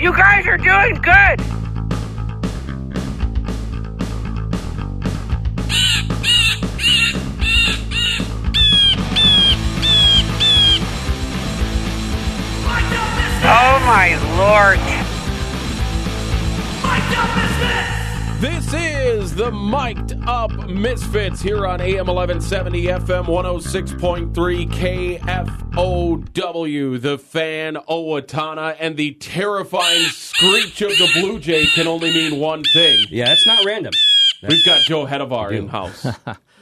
You guys are doing good. Oh my lord. This is the Mic'd Up Misfits here on AM 1170 FM 106.3 KFOW. The fan Owatonna and the terrifying screech of the Blue Jay can only mean one thing. Yeah, it's not random. We've got Joe Hedevar in house. We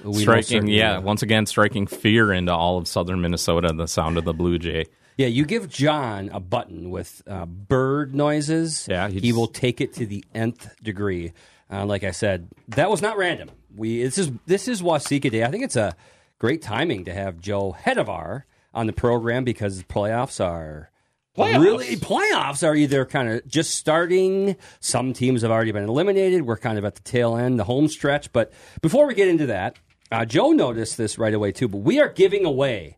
most striking, certainly yeah, do. once again, striking fear into all of southern Minnesota. The sound of the blue jay. Yeah, you give John a button with uh, bird noises. Yeah, he he will take it to the nth degree. Uh, like I said, that was not random. We this is this is Waseca Day. I think it's a great timing to have Joe Hedevar on the program because playoffs are Playoffs? really playoffs are either kind of just starting. Some teams have already been eliminated. We're kind of at the tail end, the home stretch. But before we get into that, uh, Joe noticed this right away too. But we are giving away,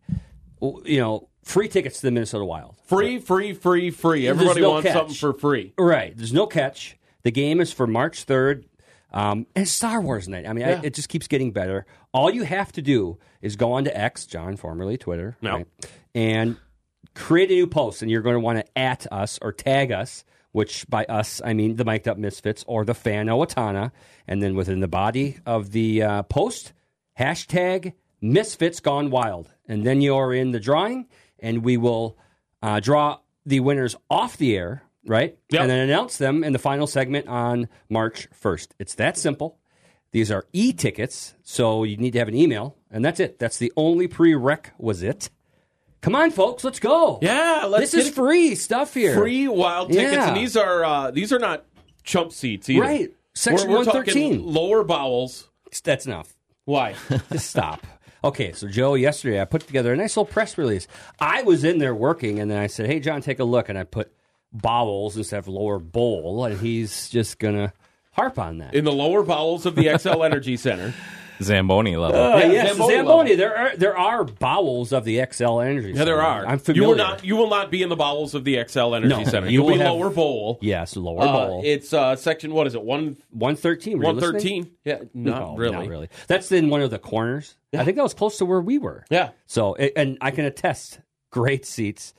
you know, free tickets to the Minnesota Wild. Free, free, free, free. Everybody no wants catch. something for free. Right. There's no catch. The game is for March 3rd. Um, and Star Wars night. I mean, I, it just keeps getting better. All you have to do is go on to X, John, formerly Twitter, No. right, and create a new post. And you're going to want to at us or tag us, which by us, I mean the Mic'd Up Misfits or the fan Owatonna. And then within the body of the uh, post, hashtag Misfits Gone Wild. And then you're in the drawing, and we will uh, draw the winners off the air, right? Yep. And then announce them in the final segment on March 1st. It's that simple. These are e tickets, so you need to have an email, and that's it. That's the only prerequisite. Come on, folks, let's go. Yeah, let's this is free stuff here. Free wild tickets, Yeah. and these are uh, these are not chump seats either. Right. Section we're 113. lower bowels. That's enough. Why? Just stop. Okay, so Joe, yesterday I put together a nice little press release. I was in there working, and then I said, "Hey, John, take a look," and I put bowels instead of lower bowl, and he's just gonna harp on that. In the lower bowels of the Xcel Energy Center. Zamboni level. Uh, Yeah, yes, Zamboni Zamboni. level. There are there are bowels of the Xcel Energy. Yeah, there are. I'm familiar. You will not. You will not be in the bowels of the Xcel Energy No, Center. you You'll be have- lower bowl. Yes, lower Uh, bowl. it's uh, section. What is it? One One thirteen. one thirteen. Yeah, not no, really. Not really. That's in one of the corners. I think that was close to where we were. Yeah, So, and I can attest, great seats.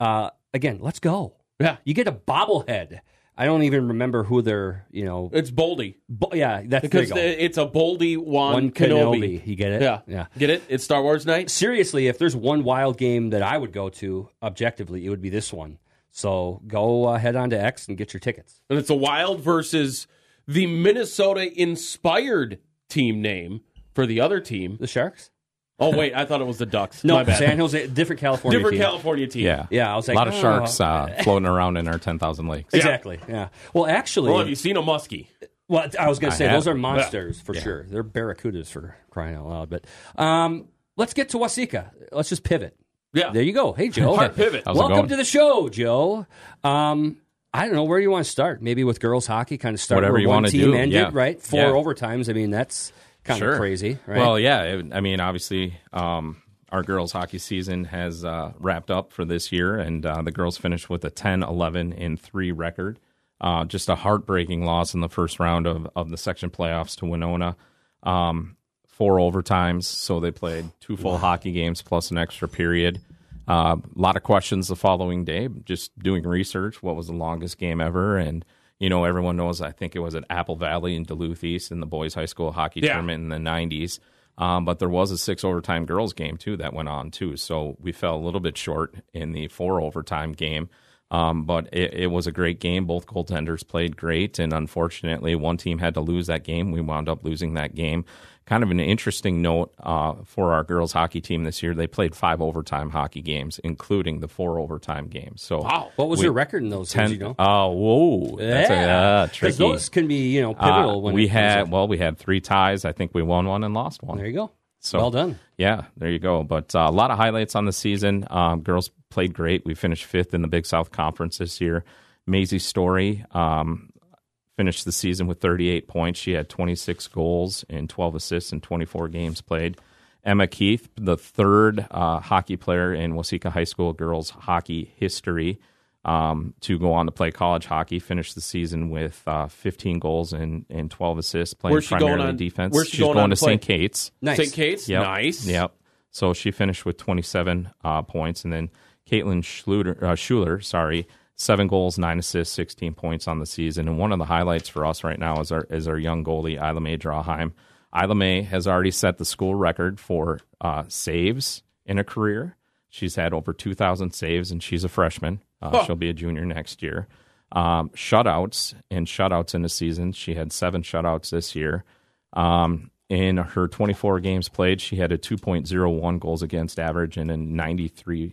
Uh, again, let's go. Yeah. You get a bobblehead. I don't even remember who they're. You know, It's Boldy bo- yeah, that's because there you go. the- it's a Boldy one, one Kenobi. Kenobi. You get it? Yeah, yeah. Get it? It's Star Wars night. Seriously, if there's one wild game that I would go to objectively, it would be this one. So go uh, head on to X and get your tickets. And it's a Wild versus the Minnesota inspired team name for the other team. The Sharks? Oh wait, I thought it was the Ducks. No. San Jose, different California. Different team. California team. Yeah, Yeah, I was like, a lot of oh. sharks uh, floating around in our ten thousand lakes. Exactly. Yeah. Well, actually, Well, have you seen a muskie? Well, I was going to say those are monsters for sure. They're barracudas for crying out loud. But um, let's get to Waseca. Let's just pivot. Yeah. There you go. Hey, Joe. Hard pivot. How's Welcome to the show, Joe. Um, I don't know where do you want to start. Maybe with girls hockey, kind of start Whatever where you one wanna team do, ended, yeah. right? Four Yeah. overtimes. I mean, that's kind Sure. of crazy, right? Well, yeah. it- I mean, obviously, um, our girls' hockey season has uh, wrapped up for this year, and uh, the girls finished with a 10, 11, and 3 record. Uh, just a heartbreaking loss in the first round of, of the section playoffs to Winona. Um, four overtimes, so they played two full hockey games plus an extra period. Uh, a lot of questions the following day. Just doing research. What was the longest game ever? And you know, everyone knows. I think it was at Apple Valley in Duluth East in the boys' high school hockey Yeah. tournament in the '90s. Um, but there was a six overtime girls game too that went on too. So we fell a little bit short in the four overtime game. Um, but it, it was a great game. Both goaltenders played great, and unfortunately, one team had to lose that game. We wound up losing that game. Kind of an interesting note uh, for our girls hockey team this year. They played five overtime hockey games, including the four overtime games. So Wow. what was we- your record in those? ten. games, you know? Oh, whoa, that's a, uh, tricky. those can be, you know, Uh, pivotal. when we had well, we had three ties. I think we won one and lost one. There you go. So- well done. Yeah, there you go. But uh, a lot of highlights on the season. Um, girls played great. We finished fifth in the Big South Conference this year. Maisie Story um, finished the season with 38 points. She had 26 goals and 12 assists in 24 games played. Emma Keith, the third uh, hockey player in Waseca High School girls hockey history, um, to go on to play college hockey. Finished the season with uh, 15 goals and, and 12 assists, playing Where's she going primarily on- defense. where's she She's going going on to to? St. Kate's. Nice. St. Kate's? Yep. Nice. Yep. So she finished with 27 uh, points, and then Caitlin Schluter, uh, Schuler, sorry, seven goals, nine assists, 16 points on the season. And one of the highlights for us right now is our is our young goalie Isla May Drawheim. Isla May has already set the school record for uh, saves in a career. She's had over 2,000 saves, and she's a freshman. Uh, She'll be a junior next year. Um, shutouts and shutouts in the season. She had seven shutouts this year. Um, in her 24 games played, she had a 2.01 goals against average and a 93%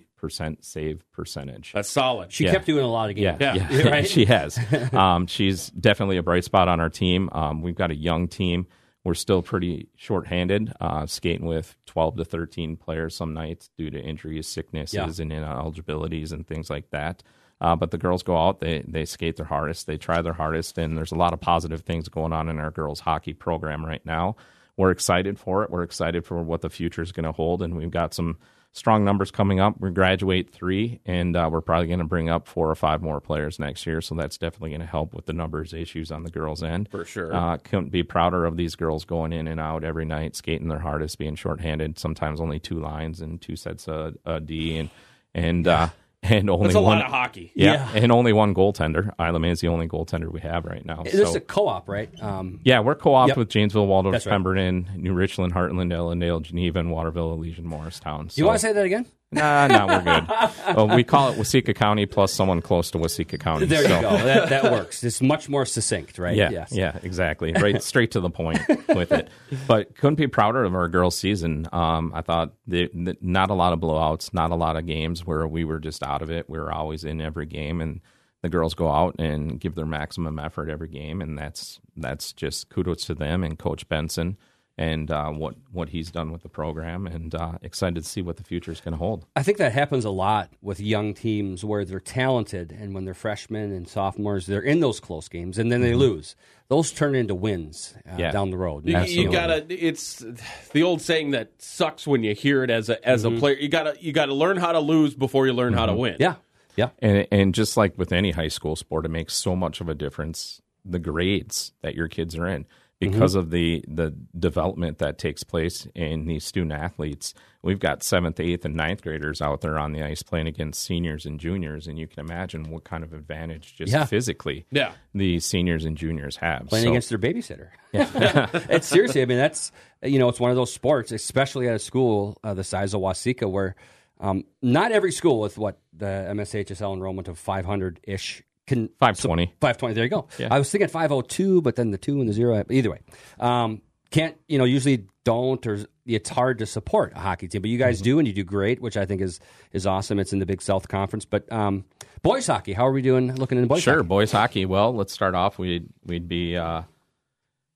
save percentage. That's solid. She Yeah. kept doing a lot of games. Yeah. Yeah, right? she has. Um, she's definitely a bright spot on our team. Um, we've got a young team. We're still pretty shorthanded, uh, skating with 12 to 13 players some nights due to injuries, sicknesses, Yeah. and ineligibilities and things like that. Uh, but the girls go out, they they skate their hardest, they try their hardest, and there's a lot of positive things going on in our girls hockey program right now. We're excited for it. We're excited for what the future is going to hold, and we've got some strong numbers coming up. We graduate three, and uh, we're probably going to bring up four or five more players next year. So that's definitely going to help with the numbers issues on the girls' end. For sure. Uh, couldn't be prouder of these girls going in and out every night, skating their hardest, being shorthanded. Sometimes only two lines and two sets of a D, and and uh, and only That's a one. lot of hockey. yeah, Yeah. and only one goaltender. Isla May is the only goaltender we have right now. This is a co-op, right? Um, yeah, we're co-op Yep. with Janesville, Waldorf, That's right. Pemberton, New Richland, Hartland, Ellendale, Geneva, and Waterville, Elysian, Morristown. you want to say that again? Nah, nah, we're good. well, we call it Waseca County plus someone close to Waseca County. There you go. That, that works. It's much more succinct, right? Yeah, Yes. yeah, exactly. Right, straight to the point with it. But couldn't be prouder of our girls' season. Um, I thought the, the, not a lot of blowouts, not a lot of games where we were just out of it. We were always in every game, and the girls go out and give their maximum effort every game, and that's that's just kudos to them and Coach Benson and uh, what what he's done with the program, and uh, excited to see what the future is going to hold. I think that happens a lot with young teams where they're talented, and when they're freshmen and sophomores, they're in those close games, and then they lose. Those turn into wins uh, Mm-hmm. Yeah. down the road. You, you gotta. It's the old saying that sucks when you hear it as a as a player. You gotta you gotta learn how to lose before you learn how to win. Yeah, yeah. And and just like with any high school sport, it makes so much of a difference the grades that your kids are in because of the the development that takes place in these student athletes. We've got seventh, eighth, and ninth graders out there on the ice playing against seniors and juniors, and you can imagine what kind of advantage just Yeah. physically Yeah. the seniors and juniors have. playing So- against their babysitter. it's seriously. I mean, that's you know, it's one of those sports, especially at a school uh, the size of Waseca, where um, not every school with what the MSHSL enrollment of 500 ish can 520. 520. There you go. Yeah. I was thinking 502, but then the two and the zero. Either way, um, can't you know? Usually don't, or it's hard to support a hockey team. But you guys Mm-hmm. do, and you do great, which I think is is awesome. It's in the Big South Conference. But um, boys hockey, how are we doing? Looking in boys Sure, hockey? boys hockey. Well, let's start off. We'd we'd be uh,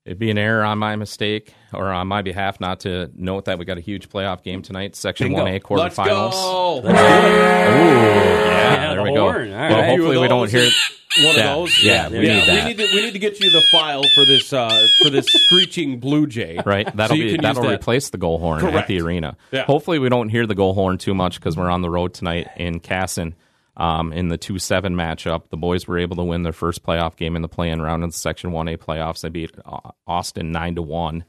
it'd be an error on my mistake or on my behalf not to note that we got a huge playoff game tonight, Section Bingo. One A quarterfinals. Let's go. Ooh, yeah, Yeah, there the we go. horn. All well, right. hopefully we don't hear. One Yeah, of those. yeah, we need that. We need to we need to get you the file for this uh, for this screeching blue jay. Right, that'll you be that'll that. replace the goal horn Correct. at the arena. Yeah. Hopefully, we don't hear the goal horn too much because we're on the road tonight in Kasson. Um, in the two seven matchup, the boys were able to win their first playoff game in the play-in round of the Section One A playoffs. They beat uh, Austin nine to one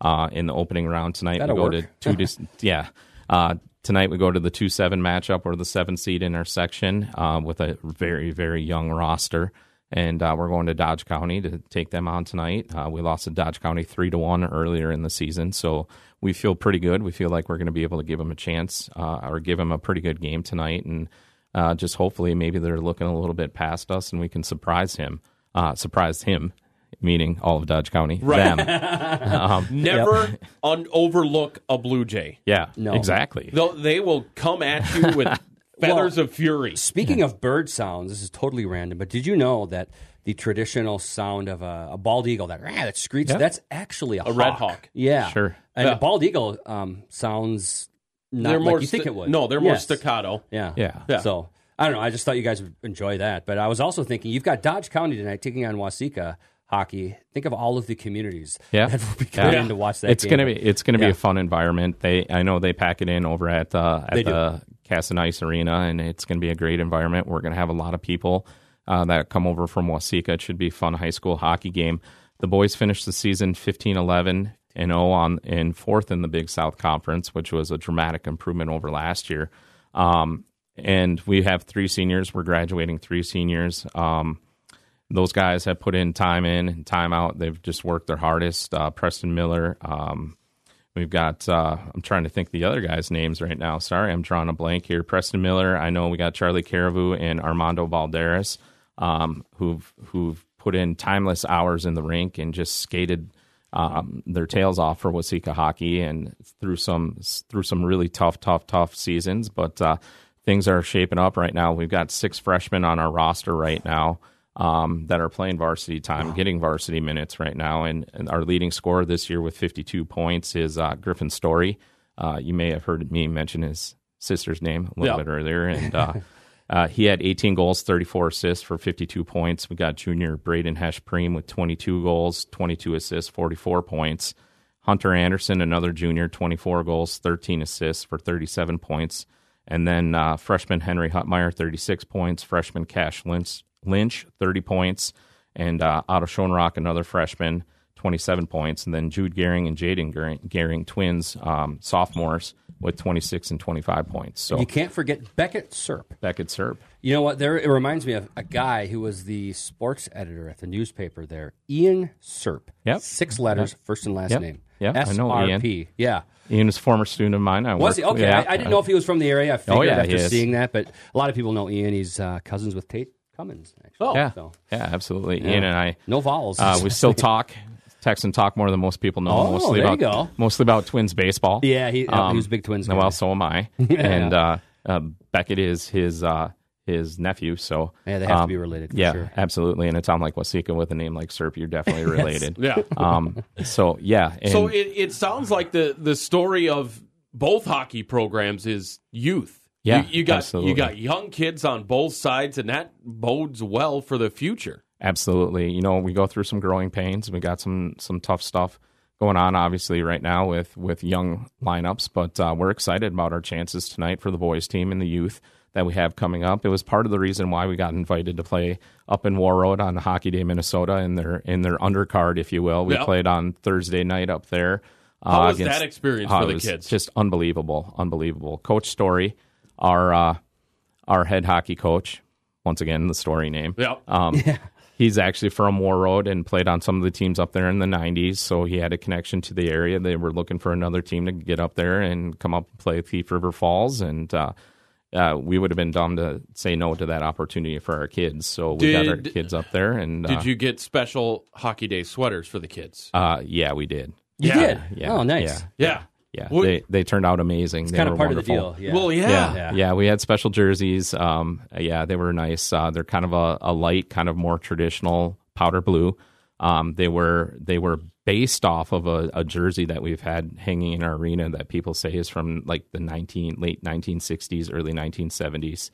uh, in the opening round tonight. That'll we go work. to two. to, yeah. Uh, tonight we go to the two seven matchup. We're the seven seed in our section uh, with a very very young roster, and uh, we're going to Dodge County to take them on tonight. Uh, we lost to Dodge County three to one earlier in the season, so we feel pretty good. We feel like we're going to be able to give them a chance uh, or give them a pretty good game tonight, and uh, just hopefully maybe they're looking a little bit past us and we can surprise him, uh, surprise him. Meaning all of Dodge County, Right. them. Never un- overlook a blue jay. Yeah, No. exactly. They'll, they will come at you with feathers of fury. Speaking of bird sounds, this is totally random, but did you know that the traditional sound of a, a bald eagle that rah, that screeches, Yeah. that's actually a, A red hawk. Yeah, Sure. And Yeah. a bald eagle um, sounds not They're like more you think it would. No, they're more Yes. staccato. Yeah, Yeah. Yeah. So I don't know. I just thought you guys would enjoy that, but I was also thinking you've got Dodge County tonight taking on Waseca hockey. Think of all of the communities Yeah. that will be coming Yeah. to watch that. it's game. gonna be it's gonna be a fun environment. They I know they pack it in over at uh, They at do. the Kasson Ice Arena, and it's going to be a great environment. We're going to have a lot of people uh, that come over from Waseca. It should be a fun high school hockey game. The boys finished the season 15 11 and 0 on in fourth in the Big South Conference, which was a dramatic improvement over last year. Um, and we have three seniors. We're graduating three seniors. Um, those guys have put in time in and time out. They've just worked their hardest. Uh, Preston Miller. Um, we've got. Uh, I'm trying to think the other guys' names right now. Sorry, I'm drawing a blank here. Preston Miller. I know we got Charlie Caravu and Armando Valderas, um, who've who've put in timeless hours in the rink and just skated um, their tails off for Waseca hockey and through some through some really tough, tough, tough seasons. But uh, things are shaping up right now. We've got six freshmen on our roster right now um, that are playing varsity time, getting varsity minutes right now. And, and, our leading scorer this year with 52 points is uh, Griffin Story. Uh, you may have heard me mention his sister's name a little Yeah. bit earlier, and uh, he had 18 goals, 34 assists for 52 points. We got junior Braden Hesh Preem with 22 goals, 22 assists, 44 points. Hunter Anderson, another junior, 24 goals, 13 assists for 37 points. And then uh, freshman Henry Hutmeyer, 36 points. Freshman Cash Lynch, Lynch 30 points. And uh, Otto Schoenrock, another freshman, 27 points. And then Jude Gehring and Jaden Gehring, Gehring twins, um, sophomores, with 26 and 25 points. So You can't forget Beckett Serp. Beckett Serp. You know what? There, it reminds me of a guy who was the sports editor at the newspaper there, Ian Serp. Yep. Six letters, first and last Yep. name. Yep, I know Ian. Yeah. Ian is a former student of mine. I Was he? Okay. yeah. I, I didn't know if he was from the area. I figured yeah, after seeing that, but a lot of people know Ian. He's uh, cousins with Tate Cummins. Actually. Oh. Yeah, So, yeah, absolutely. Ian and I, no vowels. uh, we still talk, text and talk more than most people know. Oh, mostly there you about go. mostly about Twins baseball. Yeah, he- uh, Um, he was a big Twins guy. Well, so am I. And uh, uh, Beckett is his uh, his nephew. So Yeah, they have to um, be related, for yeah, sure. absolutely. And a town like Waseca with a name like Serp, you're definitely related. Yeah. Um. So yeah. And So it, it sounds like the the story of both hockey programs is youth. Yeah, you, you got absolutely. you got young kids on both sides, and that bodes well for the future. Absolutely. You know, we go through some growing pains. We got some some tough stuff going on, obviously, right now with with young lineups. But uh, we're excited about our chances tonight for the boys team and the youth that we have coming up. It was part of the reason why we got invited to play up in Warroad on the Hockey Day, Minnesota, in their in their undercard, if you will. We Yeah. played on Thursday night up there. How uh, was that experience Oh, for it the was kids? Just unbelievable, unbelievable. Coach Story, our uh, our head hockey coach, once again the Story name. Yeah. Um, He's actually from Warroad and played on some of the teams up there in the 90s, so he had a connection to the area. They were looking for another team to get up there and come up and play Thief River Falls, and uh, uh, we would have been dumb to say no to that opportunity for our kids. So we got our kids up there, and Did uh, you get special hockey day sweaters for the kids? Uh, yeah, we did. you yeah. did. Yeah, Oh, nice. Yeah, yeah. Yeah. Well- they they turned out amazing. It's They kind were of part wonderful. of the deal. Yeah. Well, yeah. Yeah, Yeah. yeah, We had special jerseys. Um, yeah, they were nice. Uh, they're kind of a, a light, kind of more traditional powder blue. Um, they were they were based off of a, a jersey that we've had hanging in our arena that people say is from like the nineteen late nineteen sixties, early nineteen seventies.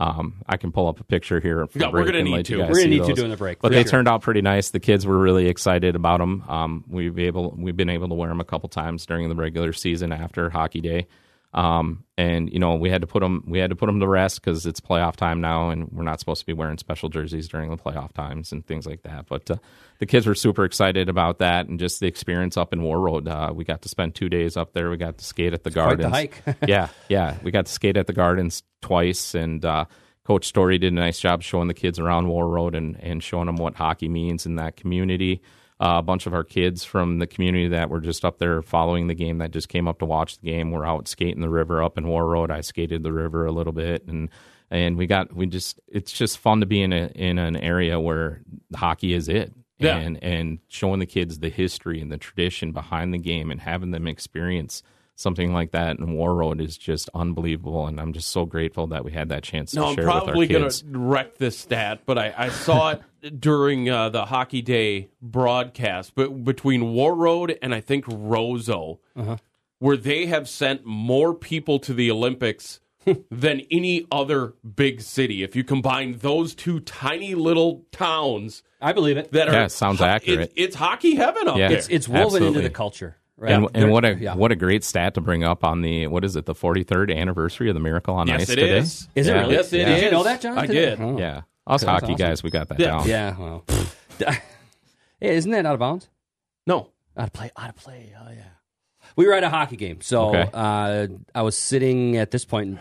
Um, I can pull up a picture here. Yeah, we're gonna need to. We're gonna need to during the break, But they sure. turned out pretty nice. The kids were really excited about them. Um, we've able we've been able to wear them a couple times during the regular season after hockey day. Um, and you know we had to put them we had to put them to rest because it's playoff time now, and we're not supposed to be wearing special jerseys during the playoff times and things like that. But uh, the kids were super excited about that and just the experience up in Warroad. Uh, we got to spend two days up there. We got to skate at the the gardens. hike. yeah, yeah, we got to skate at the gardens twice, and uh, Coach Story did a nice job showing the kids around Warroad and and showing them what hockey means in that community. Uh, a bunch of our kids from the community that were just up there following the game that just came up to watch the game were out skating the river up in Warroad. I skated the river a little bit and and we got we just it's just fun to be in a in an area where hockey is it. Yeah. And and showing the kids the history and the tradition behind the game and having them experience something like that in Warroad is just unbelievable and I'm just so grateful that we had that chance No, to I'm share probably going to wreck this stat, but I, I saw it during uh, the Hockey Day broadcast. But between War Road and I think Roseau, Uh-huh. where they have sent more people to the Olympics than any other big city. If you combine those two tiny little towns I believe it. that are Yeah, sounds ho- accurate. It's, it's hockey heaven up Yeah. there. It's it's woven into the culture. Right. And, and what a Yeah. what a great stat to bring up on the what is it the 43rd anniversary of the Miracle on Yes, Ice it today? is. Is it really? Yes, it Did you know that, John? I today? did. Oh. Yeah, us That's hockey awesome. guys, we got that Yeah. down. Yeah. Well. hey, isn't that out of bounds? No. Out of play. Out of play. Oh yeah. We were at a hockey game, so Okay. uh, I was sitting at this point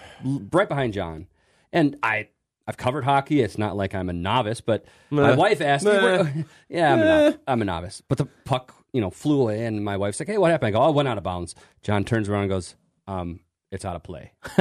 right behind John, and I. I've covered hockey. It's not like I'm a novice, but my wife asked me, Meh. where- "Yeah, I'm a, novice. I'm a novice." But the puck, you know, flew away, and my wife's like, "Hey, what happened?" I go, "Oh, it went out of bounds." John turns around and goes, um, "It's out of play."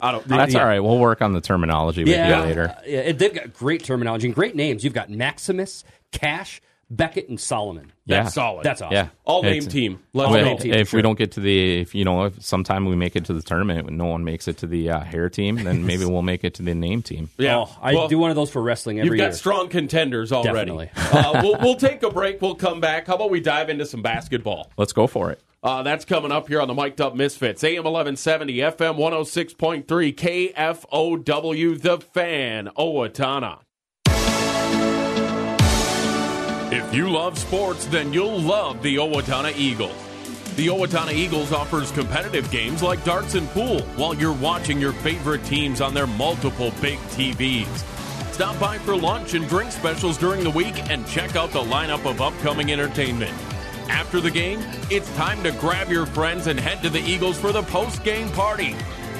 I don't. That's all right. We'll work on the terminology with you later. Uh, yeah, it- they've got great terminology and great names. You've got Maximus, Cash, Beckett, and Solomon. That's Yeah. solid. That's awesome. Yeah, All name It's- team. Let's All name team. If sure. we don't get to the, if you know, if sometime we make it to the tournament and no one makes it to the uh, hair team, then maybe we'll make it to the name team. Yeah. Oh, I Well, do one of those for wrestling every You've got year. strong contenders already. Definitely. uh, we'll, we'll take a break. We'll come back. How about we dive into some basketball? Let's go for it. Uh, that's coming up here on the Mic'd Up Misfits. AM 1170, FM 106.3, KFOW, The Fan, Owatonna. You love sports, then you'll love the Owatonna Eagles. The Owatonna Eagles offers competitive games like darts and pool while you're watching your favorite teams on their multiple big TVs. Stop by for lunch and drink specials during the week and check out the lineup of upcoming entertainment. After the game, it's time to grab your friends and head to the Eagles for the post game party.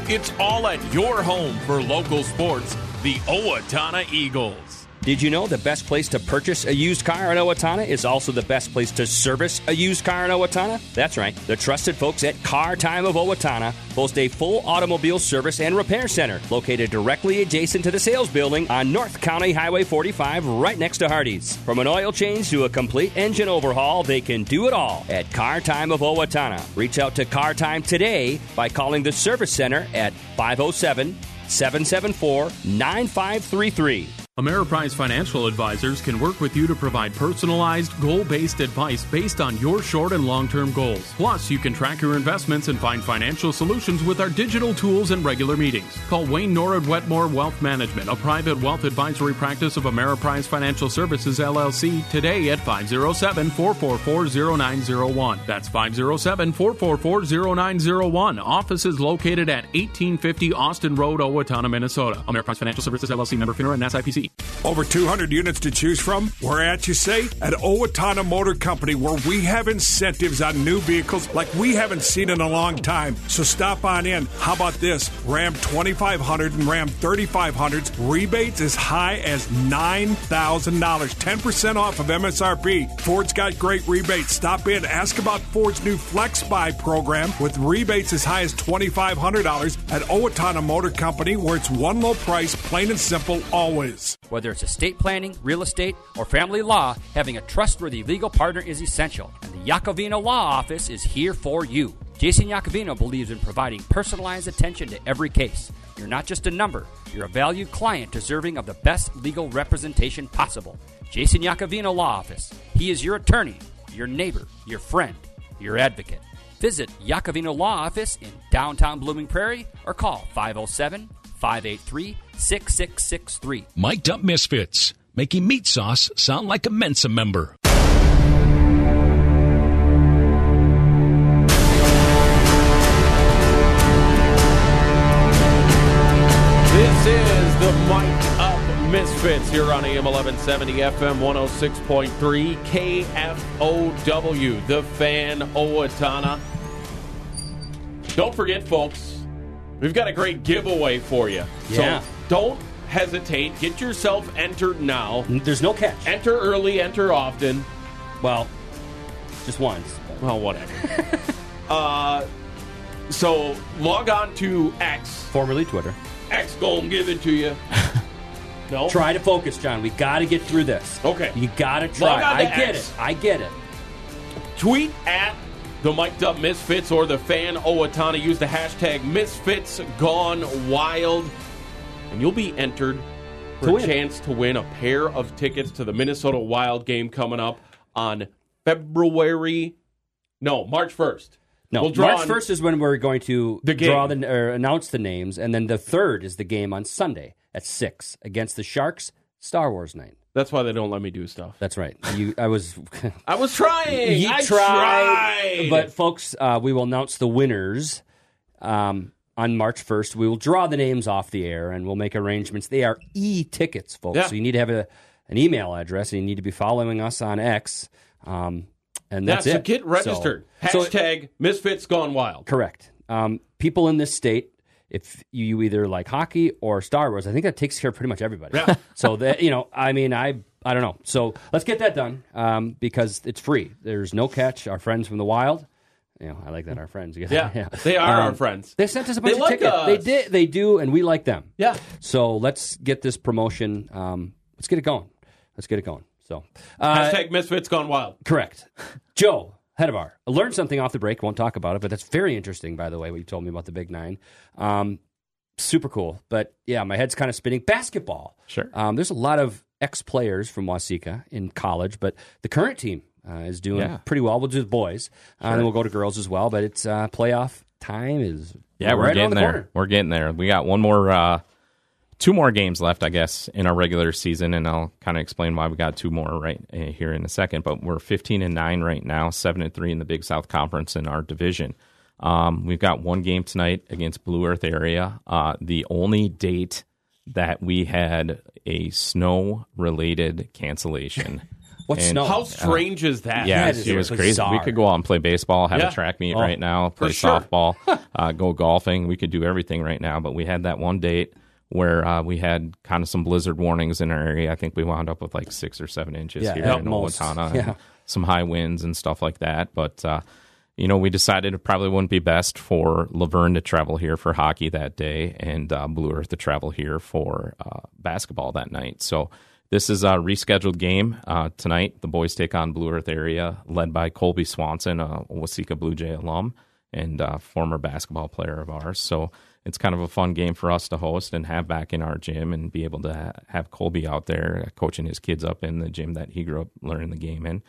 It's all at your home for local sports, the Owatonna Eagles. Did you know the best place to purchase a used car in Owatonna is also the best place to service a used car in Owatonna? That's right. The trusted folks at Car Time of Owatonna boast a full automobile service and repair center located directly adjacent to the sales building on North County Highway 45 right next to Hardee's. From an oil change to a complete engine overhaul, they can do it all at Car Time of Owatonna. Reach out to Car Time today by calling the service center at 507 774 9533. Ameriprise Financial Advisors can work with you to provide personalized, goal based advice based on your short and long term goals. Plus, you can track your investments and find financial solutions with our digital tools and regular meetings. Call Wayne Norwood Wetmore Wealth Management, a private wealth advisory practice of Ameriprise Financial Services LLC, today at 507 444 0901. That's 507 444 0901. Office is located at 1850 Austin Road, Owatonna, Minnesota. Ameriprise Financial Services LLC, member FINRA and SIPC. Over 200 units to choose from? We're at, you say? At Owatonna Motor Company, where we have incentives on new vehicles like we haven't seen in a long time. So stop on in. How about this? Ram 2500 and Ram 3500s, rebates as high as $9,000, 10% off of MSRP. Ford's got great rebates. Stop in, ask about Ford's new Flex Buy program with rebates as high as $2,500 at Owatonna Motor Company, where it's one low price, plain and simple, always. Whether it's estate planning, real estate, or family law, having a trustworthy legal partner is essential, and the Yacovino Law Office is here for you. Jason Yacovino believes in providing personalized attention to every case. You're not just a number, you're a valued client deserving of the best legal representation possible. Jason Yacovino Law Office. He is your attorney, your neighbor, your friend, your advocate. Visit Yacovino Law Office in downtown Blooming Prairie or call 507 583 6663. Mic'd Up Misfits, making meat sauce sound like a Mensa member. This is the Mic'd Up Misfits here on AM 1170 FM 106.3 KFOW, the fan Owatonna. Don't forget, folks, we've got a great giveaway for you. Yeah. So don't hesitate. Get yourself entered now. There's no catch. Enter early, enter often. Well, just once. but- Well, whatever. uh, so log on to X. Formerly Twitter. X gonna give it to you. No? Try to focus, John. We got to get through this. Okay. You got to try. Log on to I get it. I get it. tweet at the Mic'd Up Misfits or the fan Owatonna. Use the hashtag Misfits Gone Wild, and you'll be entered for To a chance to win a pair of tickets to the Minnesota Wild game coming up on February. No, March first. No, We'll March first is when we're going to The draw the or announce the names, and then the third is the game on Sunday at six against the Sharks. Star Wars night. That's why they don't let me do stuff. That's right. You, I was. I was trying. you I tried, tried. but folks, uh, we will announce the winners um, on March first. We will draw the names off the air, and we'll make arrangements. They are e-tickets, folks. Yeah. So you need to have a, an email address, and you need to be following us on X. Um, and that's yeah, so it. get registered. So- so- Hashtag Misfits Gone Wild. Correct. Um, people in this state, if you either like hockey or Star Wars, I think that takes care of pretty much everybody. Yeah. so that you know, I mean, I I don't know. So let's get that done um, because it's free. There's no catch. Our friends from the wild. You know, I like that. Our friends. Yeah, they are our Um, friends. They sent us a bunch They of tickets. us. They did. They do, and we like them. Yeah. So let's get this promotion. Um, let's get it going. Let's get it going. So uh, Hashtag Misfits Gone Wild. Correct. Joe, head of our. I learned something off the break. Won't talk about it, but that's very interesting, by the way, what you told me about the Big Nine. Um, super cool. But yeah, my head's kind of spinning. Basketball. Sure. Um, there's a lot of ex players from Waseca in college, but the current team uh, is doing Yeah. pretty well. We'll do the boys, uh, and then we'll go to girls as well. But it's uh, playoff time is Yeah, we're right getting the there. corner. We're getting there. We got one more, uh, two more games left, I guess, in our regular season, and I'll kind of explain why we got two more right uh, here in a second. But we're 15 and nine right now, seven and three in the Big South Conference in our division. Um, we've got one game tonight against Blue Earth area. Uh, the only date that we had a snow related cancellation. What And- snow? How strange is that? Yeah, That it, is it was crazy. We could go out and play baseball, have Yeah. a track meet Oh, right now, play sure. softball, uh, go golfing. We could do everything right now, but we had that one date where uh, we had kind of some blizzard warnings in our area. I think we wound up with like six or seven inches Yeah, here in. Owatonna, and Yeah. some high winds and stuff like that. But uh, you know, we decided it probably wouldn't be best for Luverne to travel here for hockey that day, and uh, Blue Earth to travel here for uh, basketball that night. So. This is a rescheduled game uh, tonight. The boys take on Blue Earth area, led by Colby Swanson, a Waseca Blue Jay alum and uh, former basketball player of ours. So it's kind of a fun game for us to host and have back in our gym and be able to ha- have Colby out there coaching his kids up in the gym that he grew up learning the game in.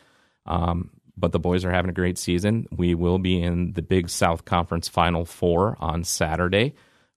Um, but the boys are having a great season. We will be in the Big South Conference Final Four on Saturday.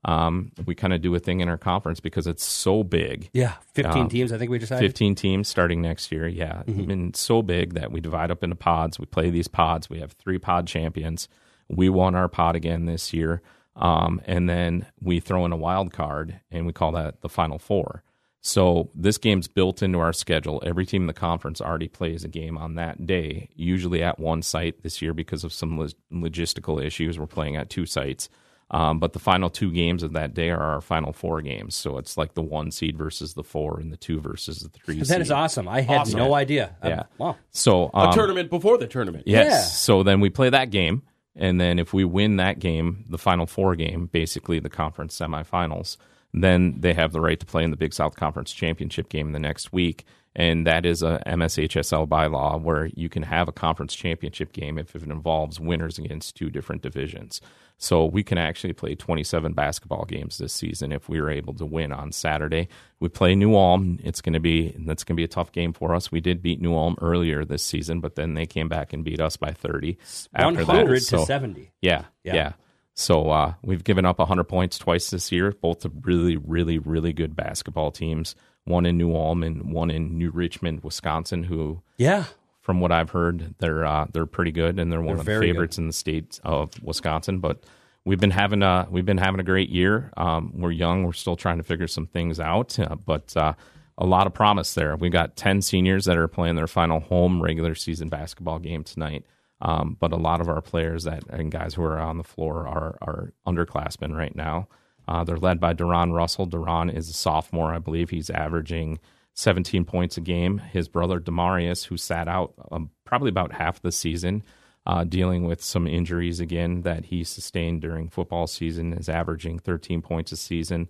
Um, we kind of do a thing in our conference because it's so big. Yeah, 15 Um, teams, I think we decided. 15 teams starting next year. Yeah. Mm-hmm. Mean, so big that we divide up into pods. We play these pods. We have three pod champions. We won our pod again this year. Um, and then we throw in a wild card and we call that the final four. So this game's built into our schedule. Every team in the conference already plays a game on that day, usually at one site this year because of some log- logistical issues. We're playing at two sites. Um, but the final two games of that day are our final four games. So it's like the one seed versus the four and the two versus the three That seed. is awesome. I had Awesome. no idea. Um, Yeah. wow. So A um, tournament before the tournament. Yes. Yeah. So then we play that game, and then if we win that game, the final four game, basically the conference semifinals, then they have the right to play in the Big South Conference Championship game the next week. And that is a MSHSL bylaw where you can have a conference championship game if it involves winners against two different divisions. So we can actually play 27 basketball games this season if we are able to win on Saturday. We play New Ulm. It's going to be that's going to be a tough game for us. We did beat New Ulm earlier this season, but then they came back and beat us by 30 after 100 that. to 70. yeah, Yeah. yeah. So uh, we've given up 100 points twice this year, both to really, really, really good basketball teams. One in New Ulm and one in New Richmond, Wisconsin, who Yeah. From what I've heard, they're uh, they're pretty good and they're one They're of the favorites in the state of Wisconsin. But we've been having a we've been having a great year. Um, we're young, we're still trying to figure some things out, uh, but uh, a lot of promise there. We've got ten seniors that are playing their final home regular season basketball game tonight. Um, but a lot of our players that and guys who are on the floor are are underclassmen right now. Uh, they're led by Duran Russell. Duran is a sophomore, I believe. He's averaging 17 points a game. His brother Demarius, who sat out um, probably about half the season, uh, dealing with some injuries again that he sustained during football season, is averaging 13 points a season,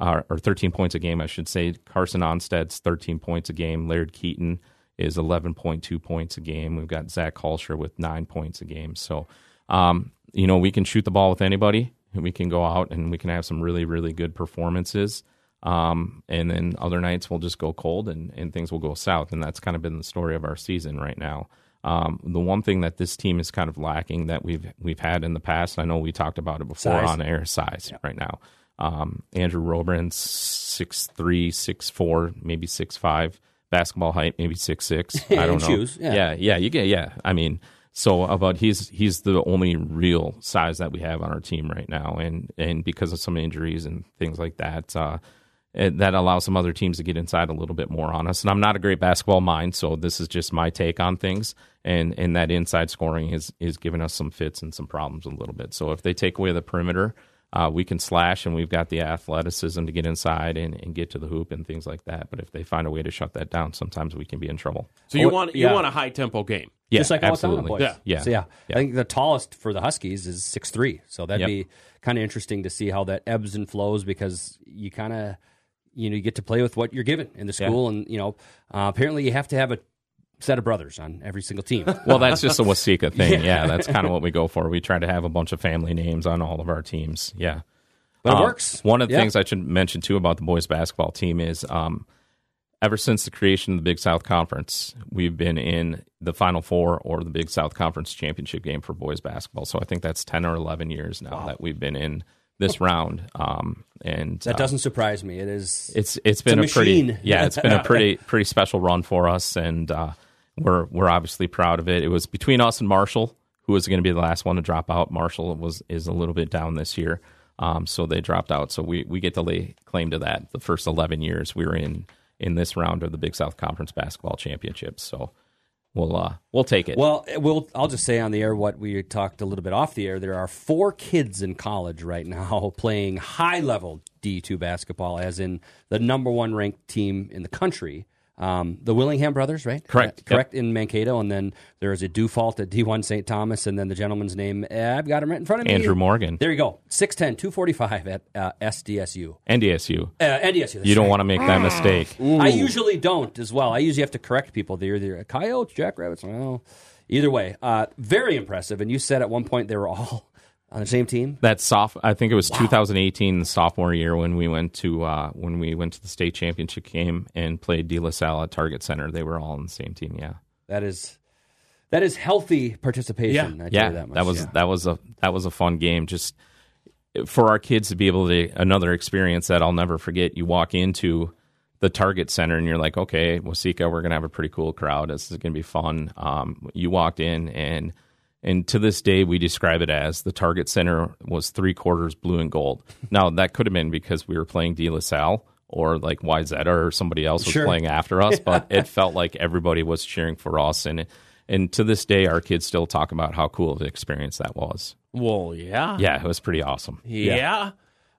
uh, or 13 points a game, I should say. Carson Onsted's 13 points a game. Laird Keaton is 11.2 points a game. We've got Zach Hulsher with nine points a game. So, um, you know, we can shoot the ball with anybody. We can go out and we can have some really, really good performances. Um, and then other nights we'll just go cold and, and things will go south. And that's kind of been the story of our season right now. Um, the one thing that this team is kind of lacking that we've we've had in the past, I know we talked about it before Size. on air, size right now. Um, Andrew Robrin's six three, six four, maybe six five, basketball height, maybe six six. I don't know. shoes, yeah. yeah, yeah, you get yeah. I mean, so about he's he's the only real size that we have on our team right now, and and because of some injuries and things like that. Uh, that allows some other teams to get inside a little bit more on us. And I'm not a great basketball mind, so this is just my take on things. And and that inside scoring is is giving us some fits and some problems a little bit. So if they take away the perimeter, uh, we can slash, and we've got the athleticism to get inside and, and get to the hoop and things like that. But if they find a way to shut that down, sometimes we can be in trouble. So you Oh, want you yeah. want a high tempo game. Yeah, just like absolutely. Owatonna boys. Yeah. Yeah. So yeah, Yeah. I think the tallest for the Huskies is six three. So that'd Yep. be kind of interesting to see how that ebbs and flows because you kind of you know you get to play with what you're given in the Yeah. school, and you know uh, apparently you have to have a set of brothers on every single team. Well, that's just a Waseca thing. Yeah, that's kind of what we go for. We try to have a bunch of family names on all of our teams. Yeah. But it Um, works. One of the Yeah. things I should mention too about the boys basketball team is um, ever since the creation of the Big South Conference, we've been in the Final Four or the Big South Conference championship game for boys basketball. So I think that's ten or eleven years now that we've been in this round. Um, and that uh, doesn't surprise me. It is. it's it's been a a, pretty yeah it's been a pretty pretty special run for us and uh, we're we're obviously proud of it. It was between us and Marshall, who was going to be the last one to drop out. Marshall was is a little bit down this year, um, so they dropped out. So we we get to lay claim to that. The first eleven years we were in in this round of the Big South Conference basketball championships. So we'll uh, we'll take it. Well, we'll. I'll just say on the air what we talked a little bit off the air. There are four kids in college right now playing high level D two basketball, as in the number one ranked team in the country. Um, the Willingham brothers, right? Correct. Uh, correct in Mankato, and then there is a Dufault at D one St. Thomas, and then the gentleman's name eh, I've got him right in front of me. Andrew Morgan. There you go. 6'10", 245 at uh, SDSU. NDSU. Uh, NDSU. You don't right. want to make that mistake. I usually don't as well. I usually have to correct people. They're either coyotes, jackrabbits. Well, either way, uh, very impressive. And you said at one point they were all on the same team. that soft i think it was 2018 the sophomore year when we went to uh, when we went to the state championship game and played de la salle at target center they were all on the same team yeah That is that is healthy participation. I yeah that, much. that was Yeah. that was a that was a fun game just for our kids to be able to another experience that i'll never forget you walk into the target center and you're like okay Waseca we're gonna have a pretty cool crowd this is gonna be fun um, you walked in and and to this day we describe it as the target center was three quarters blue and gold now that could have been because we were playing de la salle or like YZ or somebody else was Sure. playing after us, but it felt like everybody was cheering for us, and and to this day, our kids still talk about how cool of an experience that was. Well, yeah, Yeah, it was pretty awesome. yeah.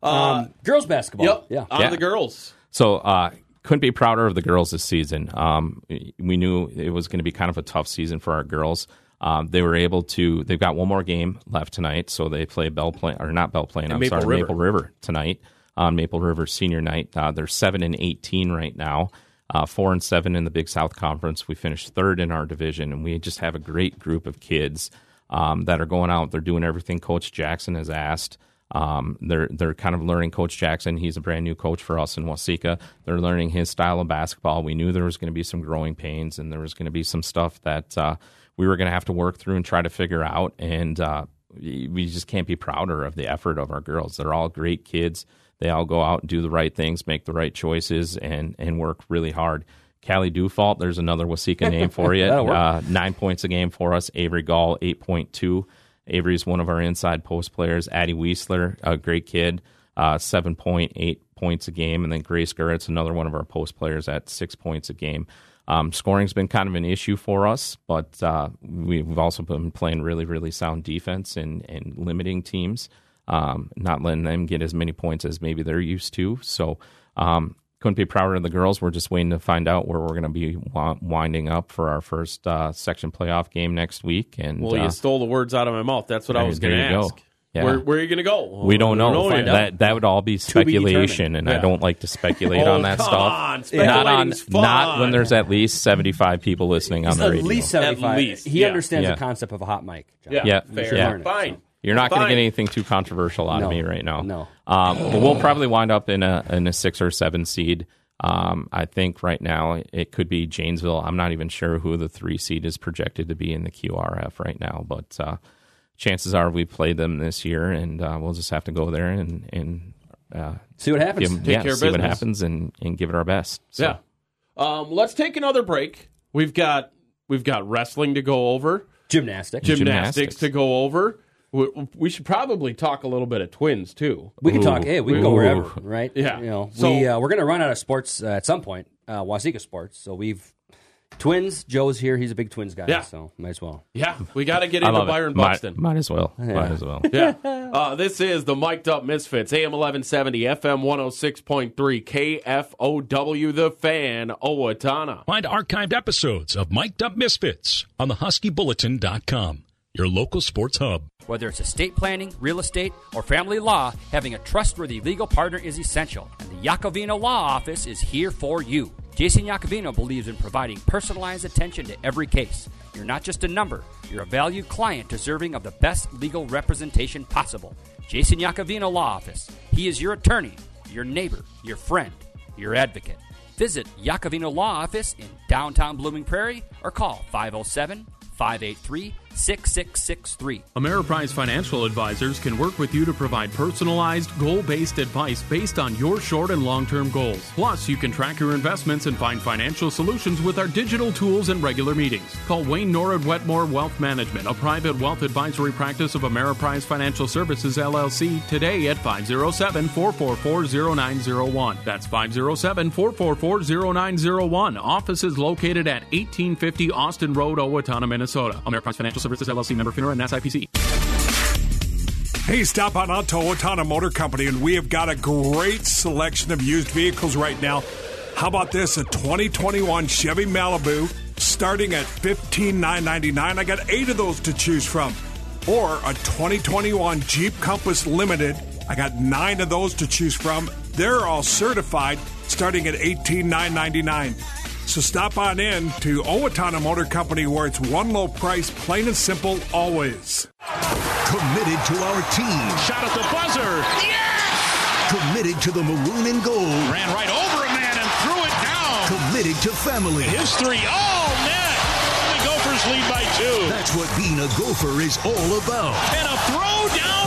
Uh, um, girls basketball. yep. Yeah. On Yeah. the girls. So uh, couldn't be prouder of the girls this season. Um, we knew it was going to be kind of a tough season for our girls. Um, they were able to. They've got one more game left tonight, so they play Belle Plaine or not Belle Plaine. I'm Maple sorry, River. Maple River tonight on Maple River Senior Night. Uh, they're seven and eighteen right now. Uh, four and seven in the Big South Conference. We finished third in our division, and we just have a great group of kids um, that are going out. They're doing everything Coach Jackson has asked. Um, they're they're kind of learning Coach Jackson. He's a brand new coach for us in Waseca. They're learning his style of basketball. We knew there was going to be some growing pains, and there was going to be some stuff that uh, we were going to have to work through and try to figure out. And uh, we just can't be prouder of the effort of our girls. They're all great kids. They all go out and do the right things, make the right choices, and and work really hard. Callie Dufault, there's another Waseca name for you. Uh, nine points a game for us. Avery Gall, eight point two. Avery's one of our inside post players. Addie Weisler, a great kid, uh, seven point eight points a game, and then Grace Gerritz, another one of our post players, at six points a game. Um, scoring's been kind of an issue for us, but uh, we've also been playing really, really sound defense and, and limiting teams, um, not letting them get as many points as maybe they're used to. So um, couldn't be prouder of the girls. We're just waiting to find out where we're going to be wi- winding up for our first uh, section playoff game next week. And Well, uh, you stole the words out of my mouth. That's what I there- was going to ask. go. Ask. Yeah. Where, where are you going to go? we don't know. yet. that that would all be be speculation, and I don't like to speculate Oh, on that come stuff. on. Not on, Speculating's not when there's at least seventy five people listening on He's the at radio. least seventy five. least, He yeah. understands Yeah. the concept of a hot mic. John. Yeah, Yeah, fair. yeah. Fine. You're not going to get anything too controversial out No. of me right now. No. Um, but we'll probably wind up in a in a six or seven seed. Um, I think right now it could be Janesville. I'm not even sure who the three seed is projected to be in the QRF right now, but uh, chances are we play them this year, and uh, we'll just have to go there and and uh, See what happens. give 'em- Take yeah, care of see what happens and, and give it our best. So. Yeah. Um, let's take another break. We've got we've got wrestling to go over, Gymnastics. gymnastics, Gymnastics. to go over. We, we should probably talk a little bit of twins too. We can talk. Hey, we can go wherever, right? Yeah. You know, So- we uh, we're going to run out of sports uh, at some point. Uh, Waseca sports. So we've twins. Joe's here. He's a big twins guy. Yeah. So might as well. Yeah, we got to get into love Byron it. Buxton. might as well. Might as well. Yeah. Uh, this is the Mic'd Up Misfits, AM 1170, FM 106.3, KFOW, The Fan, Owatonna. Find archived episodes of Mic'd Up Misfits on the thehuskybulletin.com, your local sports hub. Whether it's estate planning, real estate, or family law, having a trustworthy legal partner is essential, and the Yakovino Law Office is here for you. Jason Yakovino believes in providing personalized attention to every case. You're not just a number, you're a valued client deserving of the best legal representation possible. Jason Yakovino Law Office. He is your attorney, your neighbor, your friend, your advocate. Visit Yakovino Law Office in downtown Blooming Prairie or call 507 583 6663. Ameriprise Financial Advisors can work with you to provide personalized, goal based advice based on your short and long term goals. Plus, you can track your investments and find financial solutions with our digital tools and regular meetings. Call Wayne Norwood Wetmore Wealth Management, a private wealth advisory practice of Ameriprise Financial Services LLC, today at 507 444 0901. That's 507 444 0901. Office is located at 1850 Austin Road, Owatonna, Minnesota. Ameriprise Financial Services LLC member FINRA and SIPC. Hey, stop on out to Owatonna Motor Company, and we have got a great selection of used vehicles right now. How about this? A 2021 Chevy Malibu starting at 15,999. I got eight of those to choose from. Or a 2021 Jeep Compass Limited. I got nine of those to choose from. They're all certified starting at $18,999. So stop on in to Owatonna Motor Company where it's one low price, plain and simple, always. Committed to our team. Shot at the buzzer. Yes! Committed to the maroon and gold. Ran right over a man and threw it down. Committed to family. His three. Oh, net. The Gophers lead by two. That's what being a Gopher is all about. And a throw down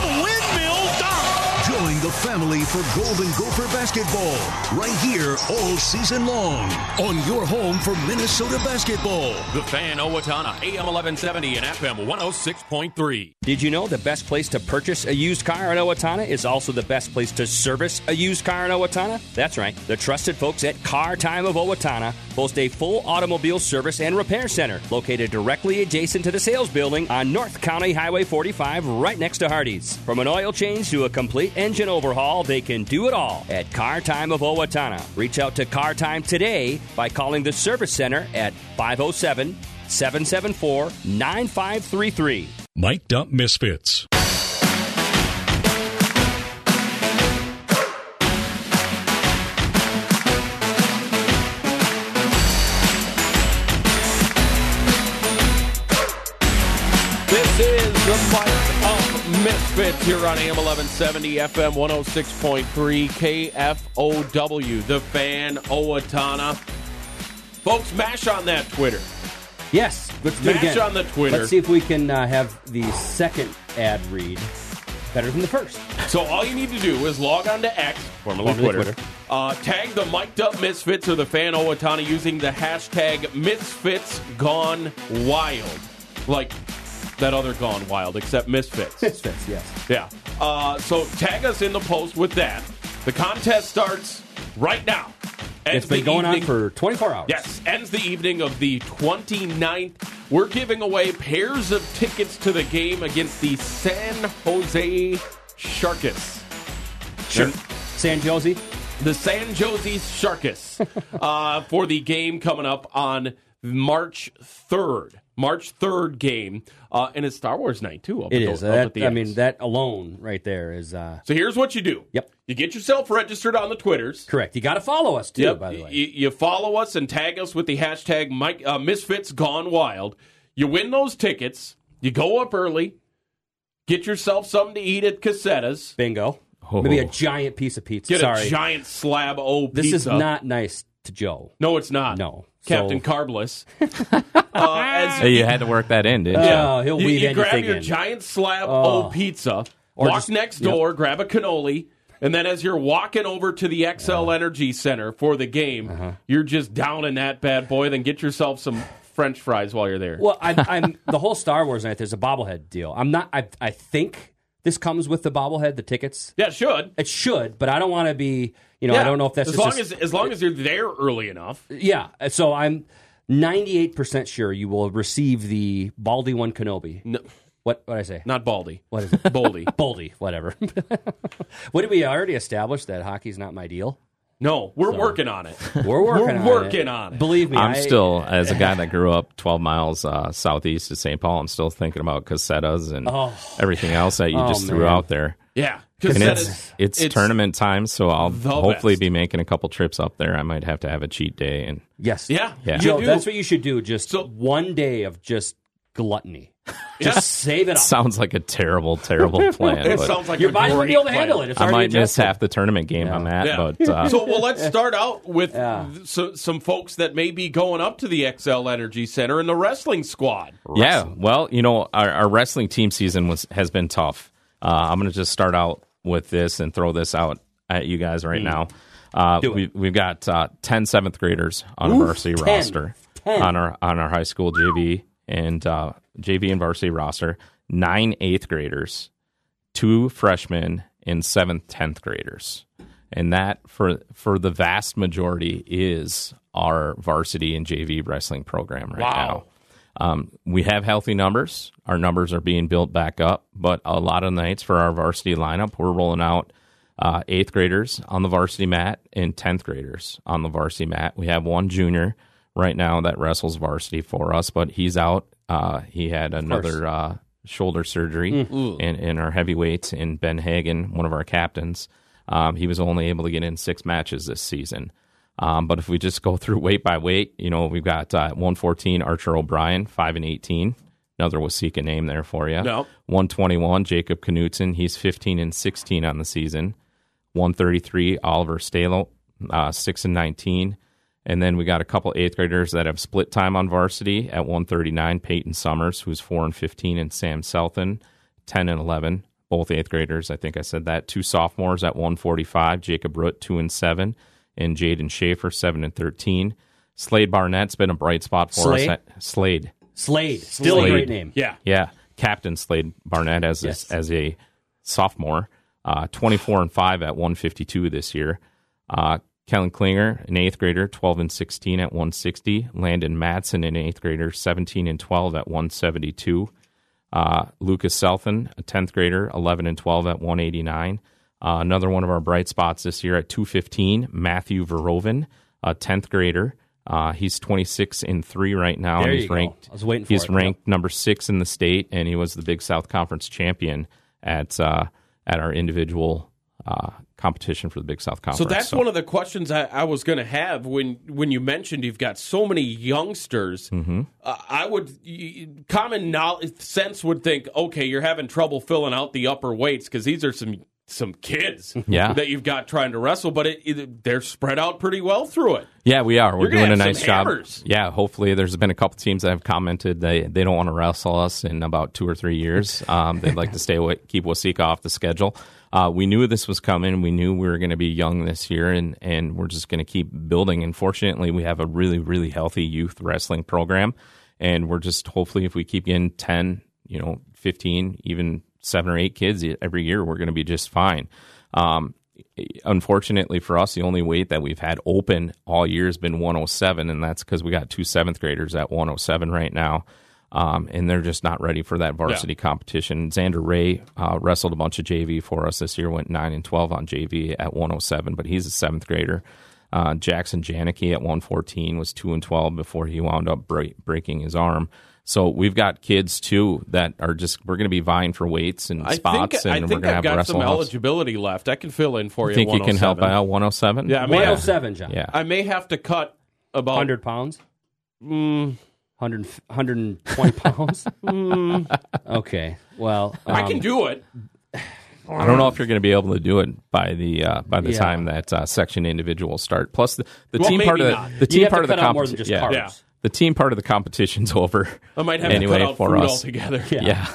windmill dunk. Join the family for Golden Gopher basketball right here all season long on your home for Minnesota basketball. The Fan, Owatonna, AM 1170 and FM 106.3. Did you know the best place to purchase a used car in Owatonna is also the best place to service a used car in Owatonna? That's right. The trusted folks at Car Time of Owatonna boast a full automobile service and repair center located directly adjacent to the sales building on North County Highway 45 right next to Hardee's. From an oil change to a complete engine overhaul, they can do it all at Car Time of Owatonna. Reach out to Car Time today by calling the service center at 507 774 9533. Mic'd Up Misfits. This is the Mic'd Up Misfits here on AM 1170, FM 106.3, KFOW, The Fan, Owatonna. Folks, mash on that Twitter. Yes, let's do it Mash again. on the Twitter. Let's see if we can uh, have the second ad read better than the first. So all you need to do is log on to X, formerly Twitter, Twitter. Uh, tag the Mic'd Up Misfits or the Fan Owatonna using the hashtag Misfits Gone Wild. Like that other Gone Wild, except Misfits. Misfits, yes. Yeah. Uh, so tag us in the post with that. The contest starts right now. Ends It's been going on for 24 hours. Yes, ends the evening of the 29th. We're giving away pairs of tickets to the game against the San Jose Sharkus. Sure. San Jose. The San Jose Sharkus uh, for the game coming up on March 3rd. March 3rd game. Uh, and it's Star Wars night, too. Up It at is. the- up That- at the I X. mean, that alone right there is uh, So here's what you do. Yep. You get yourself registered on the Twitters. correct. You got to follow us too, Yep. by the way. You, you follow us and tag us with the hashtag Mike, uh, Misfits Gone Wild. You win those tickets. You go up early. Get yourself something to eat at Cossetta's. Bingo. Oh. Maybe a giant piece of pizza. Get Sorry, a giant slab of pizza. this is not nice to Joe. No, it's not. No. Captain So- Carbless. uh, as Hey, you had to work that in, didn't you? He'll you, weave you grab your in. giant slab Oh. of pizza. Or walk just- next yep. door, grab a cannoli, And then as you're walking over to the Xcel Energy Center for the game, Uh-huh. you're just down in that bad boy. Then get yourself some French fries while you're there. Well, I, I'm the whole Star Wars night. There's a bobblehead deal. I'm not. I, I think this comes with the bobblehead, the tickets. yeah, it should. It should, but I don't want to be. You know, I don't know if that's as just long a- as as long as you're there early enough. yeah. So I'm 98 percent sure you will receive the Baldy one Kenobi. No, What what I say? not Baldy. What is it? Baldy. Baldy, whatever. what did we already establish that hockey's not my deal? No, we're working on it. We're working We're on working it. on it. Believe me, I'm I- still, as a guy that grew up 12 miles uh, southeast of St. Paul, I'm still thinking about Cossetta's and Oh. everything else that you Oh, just threw out there. Yeah, because And it's, is it's tournament time, so I'll hopefully best. be making a couple trips up there. I might have to have a cheat day, and Yes. Yeah, Yeah. you Joe, do. that's what you should do. Just So- one day of just gluttony. Yeah. Just save it up. sounds like a terrible, terrible plan. It sounds like Your body won't be able to handle it. It's I already might miss half the tournament game I'm at, Yeah. but uh, so well, let's start out with Yeah. so, some folks that may be going up to the Xcel Energy Center and the wrestling squad. Yeah, well, you know, our, our wrestling team season was has been tough. Uh, I'm going to just start out with this and throw this out at you guys right now. Uh, we, we've got uh, 10 seventh graders on a varsity 10. roster 10. on our on our high school JV and uh, JV and varsity roster. Nine eighth graders, two freshmen, and seventh tenth graders, and that for for the vast majority is our varsity and JV wrestling program right Wow. now. Um, we have healthy numbers. Our numbers are being built back up, but a lot of nights for our varsity lineup, we're rolling out uh, eighth graders on the varsity mat and tenth graders on the varsity mat. We have one junior right now that wrestles varsity for us, but he's out. Uh, he had another uh, shoulder surgery in, in our heavyweights. in Ben Hagen, one of our captains, um, he was only able to get in six matches this season. Um, but if we just go through weight by weight, you know, we've got uh, 114 Archer O'Brien, 5 and 18. Another Waseca name there for you. No. 121 Jacob Knutson, he's 15 and 16 on the season. 133 Oliver Stalo, uh, 6 and 19. And then we got a couple eighth graders that have split time on varsity at 139 Peyton Summers, who's 4 and 15, and Sam Selton, 10 and 11. Both eighth graders, I think I said that. Two sophomores at 145, Jacob Root, 2 and 7, and Jaden Schaefer, 7 and 13. Slade Barnett's been a bright spot for Slade? us. At, Slade. Slade. Still a great name. Yeah, Yeah, Captain Slade Barnett as Yes. a, as a sophomore, uh, twenty four and five at one fifty two this year. Uh, Kellen Klinger, an eighth grader, twelve and sixteen at one sixty. Landon Matson, an eighth grader, seventeen and twelve at one seventy two. Uh, Lucas Selfin, a tenth grader, eleven and twelve at one eighty nine. Uh, another one of our bright spots this year at two fifteen. Matthew Veroven, a tenth grader. Uh, he's twenty six and three right now. There and he's go. ranked. I was waiting for he's it. ranked number six in the state, and he was the Big South Conference champion at uh, at our individual uh, competition for the Big South Conference. So that's one of the questions I, I was going to have when when you mentioned you've got so many youngsters. Mm-hmm. Uh, I would common knowledge, sense would think, okay, you're having trouble filling out the upper weights because these are some some kids Yeah. that you've got trying to wrestle, but it, it, they're spread out pretty well through it. Yeah, we are. We're doing a nice job. hammers. Yeah, hopefully there's been a couple teams that have commented they they don't want to wrestle us in about two or three years. Um, they'd like to stay away, keep Waseca off the schedule. Uh, we knew this was coming. We knew we were going to be young this year, and and we're just going to keep building. And fortunately, we have a really really healthy youth wrestling program, and we're just hopefully if we keep getting ten, you know, fifteen, even seven or eight kids every year, we're going to be just fine. Um, unfortunately for us, the only weight that we've had open all year has been 107, and that's because we got two seventh graders at 107 right now. Um, and they're just not ready for that varsity competition. Xander Ray uh, wrestled a bunch of JV for us this year, went 9 and 12 on JV at 107, but he's a seventh grader. Uh, Jackson Janicki at 114 was 2 and 12 before he wound up break, breaking his arm. So we've got kids too that are just we're going to be vying for weights and I spots, think I and we're think going to I've got wrestle some house. eligibility left. I can fill in for you. Think you can help 107. out 107? Yeah, I may, have, 107, John. Yeah. I may have to cut about 100 pounds? Mm, 100, 120 pounds? okay. Well, I um, can do it. I don't know if you're going to be able to do it by the uh, by the Yeah. time that uh, section individuals start. Plus, the, the Well, team part of the, not. the You team part of the cut more than competition. just Yeah. carbs. Yeah. The team part of the competition's over. I might have anyway to cut out for food us. altogether. Yeah.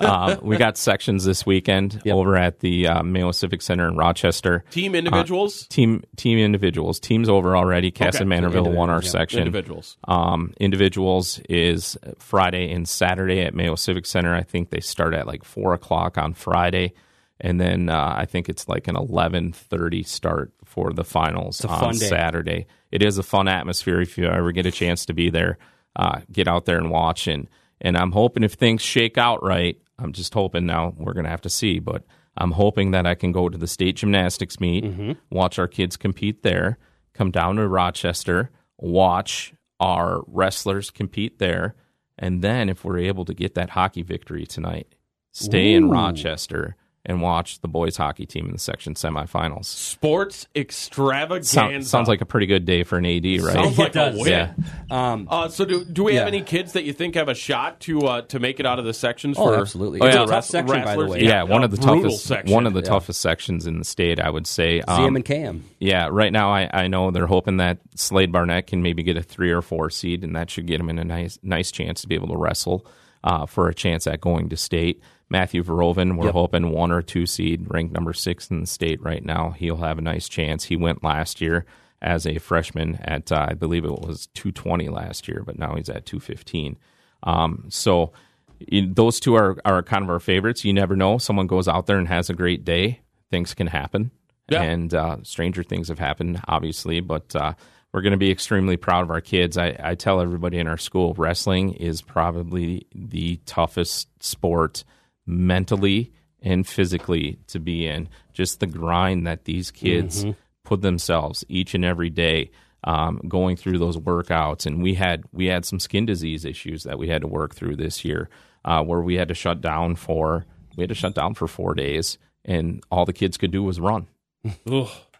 uh, we got sections this weekend over at the uh, Mayo Civic Center in Rochester. Team Uh, individuals? team team individuals. Teams over already. Kasson Okay. and Mantorville won our yeah. section. Individuals. Um, individuals is Friday and Saturday at Mayo Civic Center. I think they start at like four o'clock on Friday, and then uh, I think it's like an eleven thirty start for the finals a on fun day. Saturday. It is a fun atmosphere if you ever get a chance to be there. Uh, get out there and watch and and I'm hoping if things shake out right, I'm just hoping now we're gonna have to see, but I'm hoping that I can go to the state gymnastics meet, Mm-hmm. watch our kids compete there, come down to Rochester, watch our wrestlers compete there, and then if we're able to get that hockey victory tonight, stay in Rochester and watch the boys hockey team in the section semifinals. Sports extravaganza. Sound, sounds like a pretty good day for an AD, right? Sounds like a does. win. Yeah. Um, Uh, so do do we have any kids that you think have a shot to uh, to make it out of the sections? Oh, for absolutely. Oh, It's yeah. a tough section, by the way. yeah, one of the toughest section. one of the Yeah. toughest sections in the state, I would say. ZM Um, and KM. Yeah, right now I, I know they're hoping that Slade Barnett can maybe get a three or four seed, and that should get him in a nice nice chance to be able to wrestle uh, for a chance at going to state. Matthew Veroven, we're Yep. hoping one or two seed, ranked number six in the state right now. He'll have a nice chance. He went last year as a freshman at uh, I believe it was 220 last year, but now he's at 215. Um, so you- those two are are kind of our favorites. You never know. Someone goes out there and has a great day. Things can happen Yeah. and uh, stranger things have happened, obviously. But uh, we're going to be extremely proud of our kids. I, I tell everybody in our school, wrestling is probably the toughest sport mentally and physically to be in. Just the grind that these kids put themselves each and every day. Um, going through those workouts, and we had we had some skin disease issues that we had to work through this year, uh, where we had to shut down for we had to shut down for four days, and all the kids could do was run.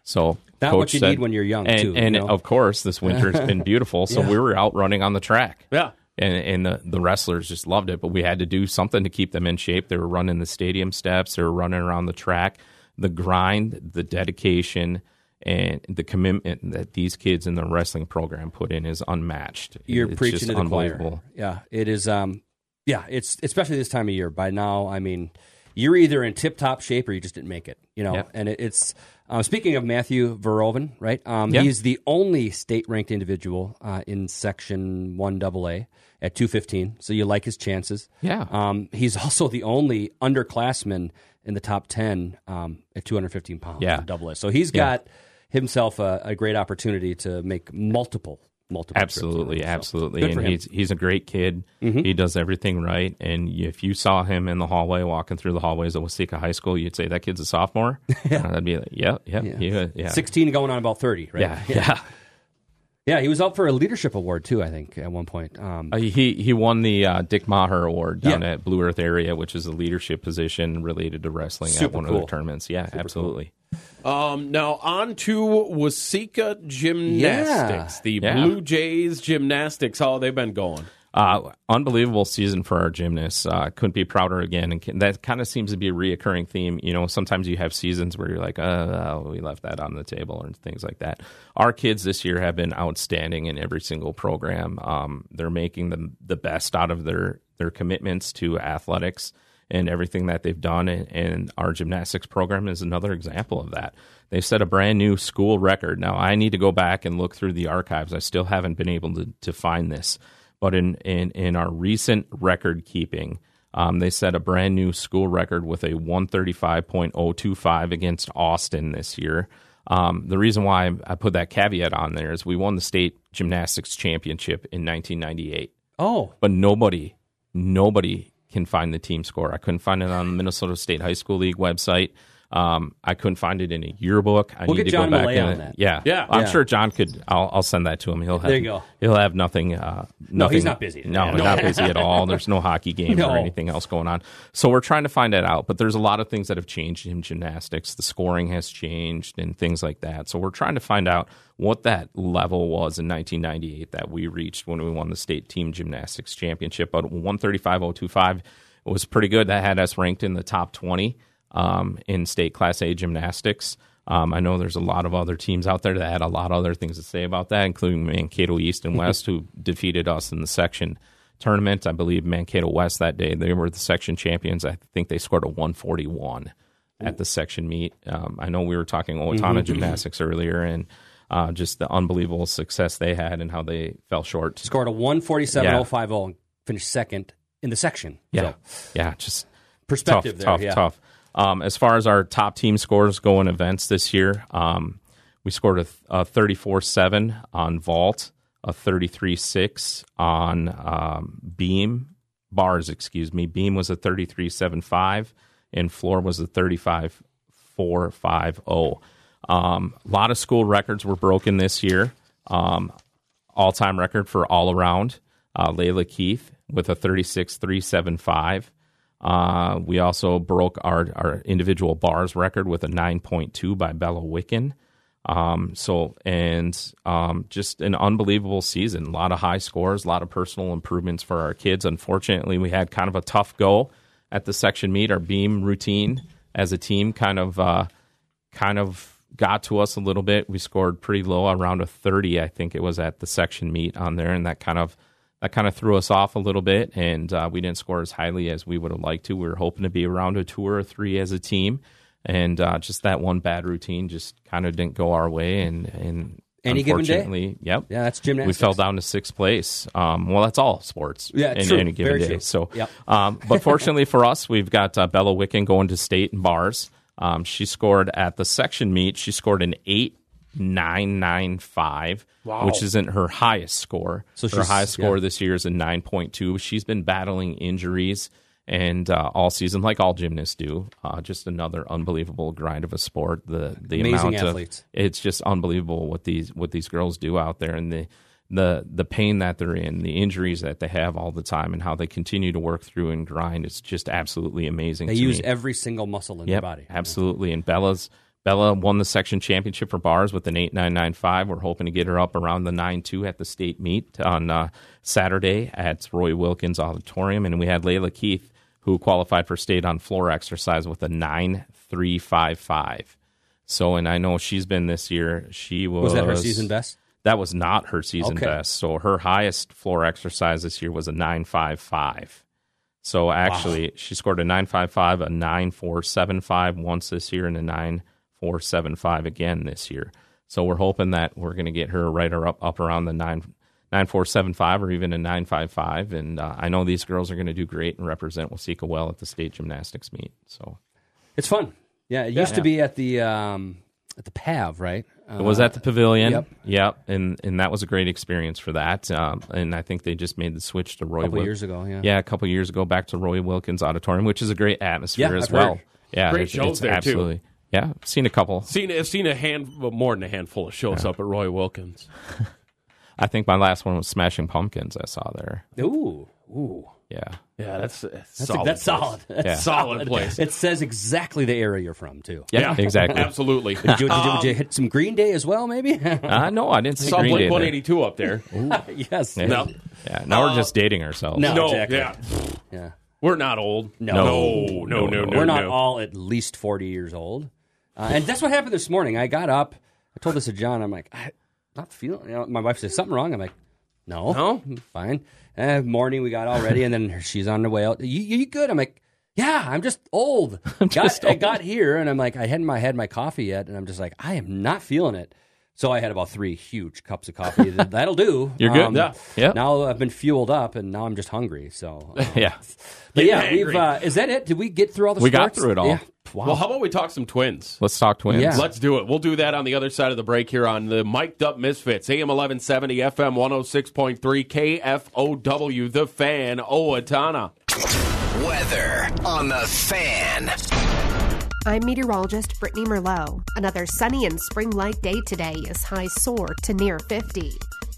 So Not coach what you said- need when you're young, and, too, you know? of course, this winter has been beautiful. So Yeah. we were out running on the track. Yeah. And, and the, the wrestlers just loved it, but we had to do something to keep them in shape. They were running the stadium steps, they were running around the track. The grind, the dedication, and the commitment that these kids in the wrestling program put in is unmatched. You're it's preaching just to the choir. Yeah, it is. Um, yeah, it's especially this time of year. By now, I mean, you're either in tip top shape or you just didn't make it. You know, Yeah. and it, it's. Uh, speaking of Matthew Veroven, right? Um, Yeah. He's the only state ranked individual uh, in Section One AA at 215. So you like his chances. Yeah. Um, he's also the only underclassman in the top 10 um, at 215 pounds. Yeah. Double A. So he's got himself a, a great opportunity to make multiple, multiple. you Absolutely, so absolutely. And he's he's a great kid. Mhm. He does everything right. And if you saw him in the hallway walking through the hallways of Waseca High School, you'd say that kid's a sophomore. yeah. that'd be like, yeah, yeah, yeah, yeah. 16 going on about 30, right? Yeah, yeah. Yeah, he was up for a leadership award too, I think, at one point. Um, Uh, he he won the uh, Dick Maher Award down Yeah. at Blue Earth area, which is a leadership position related to wrestling at Super one of cool. their tournaments. Yeah, absolutely. Um, now on to Waseca Gymnastics, Yeah. the Yeah. Blue Jays Gymnastics. How they've they been going? Uh, unbelievable season for our gymnasts. Uh, couldn't be prouder again. And that kind of seems to be a reoccurring theme. You know, sometimes you have seasons where you're like, oh, we left that on the table and things like that. Our kids this year have been outstanding in every single program. Um, they're making the, the best out of their, their commitments to athletics and everything that they've done. And, and our gymnastics program is another example of that. They set a brand new school record. Now, I need to go back and look through the archives. I still haven't been able to, to find this. But in, in, in our recent record keeping, um, they set a brand new school record with a 135.025 against Austin this year. Um, the reason why I put that caveat on there is we won the state gymnastics championship in 1998 oh, but nobody, nobody can find the team score. I couldn't find it on the Minnesota State High School League website. Um, I couldn't find it in a yearbook. I We'll need get to John go back Millay and on that. yeah, Yeah. I'm Yeah. sure John could. I'll, I'll send that to him. He'll have There you go. He'll have nothing. Uh, No, he's nothing- not busy. No, Yeah. not busy at all. There's no hockey game No. or anything else going on. So we're trying to find that out. But there's a lot of things that have changed in gymnastics. The scoring has changed and things like that. So we're trying to find out what that level was in 1998 that we reached when we won the state team gymnastics championship. But 135.025 was pretty good. That had us ranked in the top 20 um, in state Class A gymnastics. Um, I know there's a lot of other teams out there that had a lot of other things to say about that, including Mankato East and West, who defeated us in the section tournament. I believe Mankato West that day they were the section champions. I think they scored a 141 at the section meet. Um, I know we were talking Owatonna gymnastics earlier, and uh, just the unbelievable success they had and how they fell short. Scored a 147.050 and finished second in the section. Yeah, So, yeah, just perspective tough, there. tough, yeah. tough. Um, as far as our top team scores go in events this year, um, we scored a, a 34-7 on vault, a 33-6 on um, beam bars. Excuse me, beam was a 33-7-5, and floor was a 35-4-5-0. Um, a lot of school records were broken this year. Um, all-time record for all around. Uh, Layla Keith with a 36-3-7-5. Uh, we also broke our, our individual bars record with a 9.2 by Bella Wicken. Um, so, and um, just an unbelievable season. A lot of high scores, a lot of personal improvements for our kids. Unfortunately, we had kind of a tough go at the section meet. Our beam routine as a team kind of, uh, kind of got to us a little bit. We scored pretty low, around a 30, I think it was at the section meet on there, and that kind of that kind of threw us off a little bit, and uh, we didn't score as highly as we would have liked to. We were hoping to be around a two or a three as a team, and uh, just that one bad routine just kind of didn't go our way. And, and Any given day? unfortunately, yep, Yeah, that's gymnastics. we fell down to sixth place. Um, well, that's all sports Yeah, in true. any given Very day. true. So, Yep. um, but fortunately for us, we've got uh, Bella Wicken going to state and bars. Um, she scored at the section meet. She scored an eight nine nine five, which isn't her highest score. So her highest score yeah. this year is a nine point two. She's been battling injuries and uh, all season, like all gymnasts do. Uh, just another unbelievable grind of a sport. The the Amazing amount athletes. of it's just unbelievable what these what these girls do out there and the the the pain that they're in, the injuries that they have all the time, and how they continue to work through and grind. It's just absolutely amazing. They use me. every single muscle in Yep, their body. absolutely. And Bella's Bella won the section championship for bars with an eight nine nine five. We're hoping to get her up around the nine two at the state meet on uh, Saturday at Roy Wilkins Auditorium, and we had Layla Keith who qualified for state on floor exercise with a nine three five five. So, and I know she's been this year. She was Was that her season best? That was not her season Okay. best. So her highest floor exercise this year was a nine five five. So actually, she scored a nine five five, a nine four seven five once this year, and a nine four seven five again this year. So we're hoping that we're going to get her right or up up around the nine nine four seven five or even a nine five five. And uh, I know these girls are going to do great and represent Waseca well at the state gymnastics meet. So It's fun. Yeah, it used to be at the um, at the PAV, right? Uh, It was at the pavilion. yep. Yep. And and that was a great experience for that. Um, and I think they just made the switch to Roy. couple Wil- years ago, yeah. Yeah, a couple years ago, back to Roy Wilkins Auditorium, which is a great atmosphere Yeah, as I've well. heard. Yeah, Great it's, shows it's there, too. Absolutely. Yeah, I've seen a couple. Seen, I've seen a hand, well, more than a handful of shows up at Roy Wilkins. I think my last one was Smashing Pumpkins. I saw there. Ooh, ooh. Yeah, Yeah, that's, that's That's, solid. that's place. solid. That's Yeah. Solid place. It says exactly the area you're from, too. yeah, exactly. Absolutely. Did you, did, you, did you hit some Green Day as well, maybe? Uh, no, I didn't see Saw Green Blink Day there. 182 up there. yes. Yeah. No. Yeah, now we're just dating ourselves. No. No, exactly. yeah. Yeah. We're not old. No. no, no, no. No, no, We're not all at least 40 years old. Uh, and that's what happened this morning. I got up. I told this to John. I'm like, I'm not feeling. You know, my wife says something wrong. I'm like, no, No? fine. Eh, morning, we got all ready, and then she's on the way out. You, you good? I'm like, yeah, I'm just old. got, just I old. got here, and I'm like, I hadn't my had my coffee yet, and I'm just like, I am not feeling it. So I had about three huge cups of coffee. That'll do. Um, You're good? Yeah. Yeah. Now I've been fueled up, and now I'm just hungry. So, um, Yeah. but yeah, Getting. Uh, is that it? Did we get through all the? Stuff? We got through it all. Yeah. Wow. Well, how about we talk some twins? Let's talk twins. Yeah. Let's do it. We'll do that on the other side of the break here on the Mic'd Up Misfits, AM 1170, FM 106.3, KFOW, The Fan, Owatonna. Weather on the fan. I'm meteorologist Brittany Merlot. Another sunny and spring like day today as highs soar to near 50.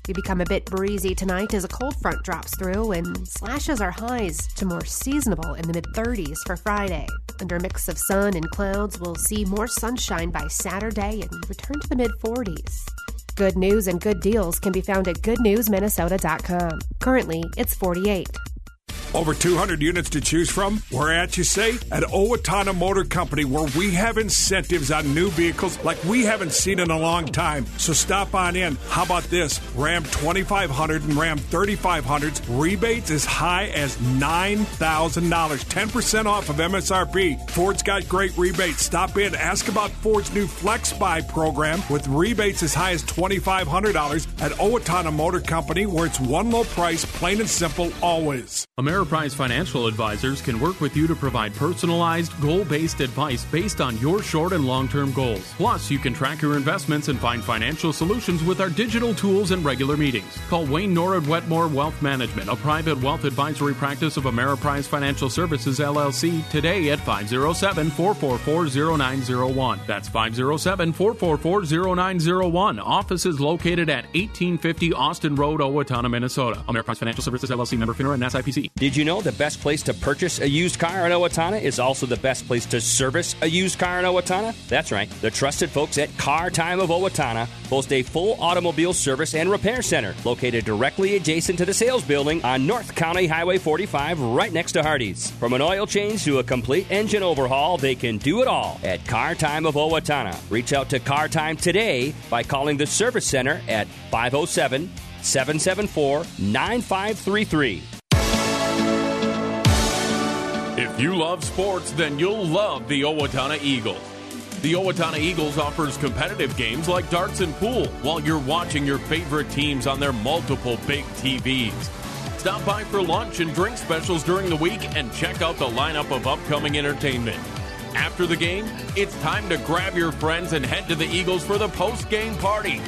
We become a bit breezy tonight as a cold front drops through and slashes our highs to more seasonable in the mid 30s for Friday. Under a mix of sun and clouds, we'll see more sunshine by Saturday and return to the mid 40s. Good news and good deals can be found at goodnewsminnesota.com. Currently, it's 48. Over 200 units to choose from? We're at you say at Owatonna Motor Company, where we have incentives on new vehicles like we haven't seen in a long time. So stop on in. How about this? Ram 2500 and Ram 3500s rebates as high as $9,000, 10% off of MSRP. Ford's got great rebates. Stop in, ask about Ford's new Flex Buy program with rebates as high as $2,500 at Owatonna Motor Company, where it's one low price, plain and simple, always. Ameriprise Financial Advisors can work with you to provide personalized, goal based advice based on your short and long term goals. Plus, you can track your investments and find financial solutions with our digital tools and regular meetings. Call Wayne Norwood Wetmore Wealth Management, a private wealth advisory practice of Ameriprise Financial Services LLC, today at 507 444 0901. That's 507 444 0901. Office is located at 1850 Austin Road, Owatonna, Minnesota. Ameriprise Financial Services LLC member FINRA and SIPC. Did you know the best place to purchase a used car in Owatonna is also the best place to service a used car in Owatonna? That's right. The trusted folks at Car Time of Owatonna boast a full automobile service and repair center located directly adjacent to the sales building on North County Highway 45 right next to Hardee's. From an oil change to a complete engine overhaul, they can do it all at Car Time of Owatonna. Reach out to Car Time today by calling the service center at 507 774 9533. If you love sports, then you'll love the Owatonna Eagles. The Owatonna Eagles offers competitive games like darts and pool while you're watching your favorite teams on their multiple big TVs. Stop by for lunch and drink specials during the week and check out the lineup of upcoming entertainment. After the game, it's time to grab your friends and head to the Eagles for the post-game party.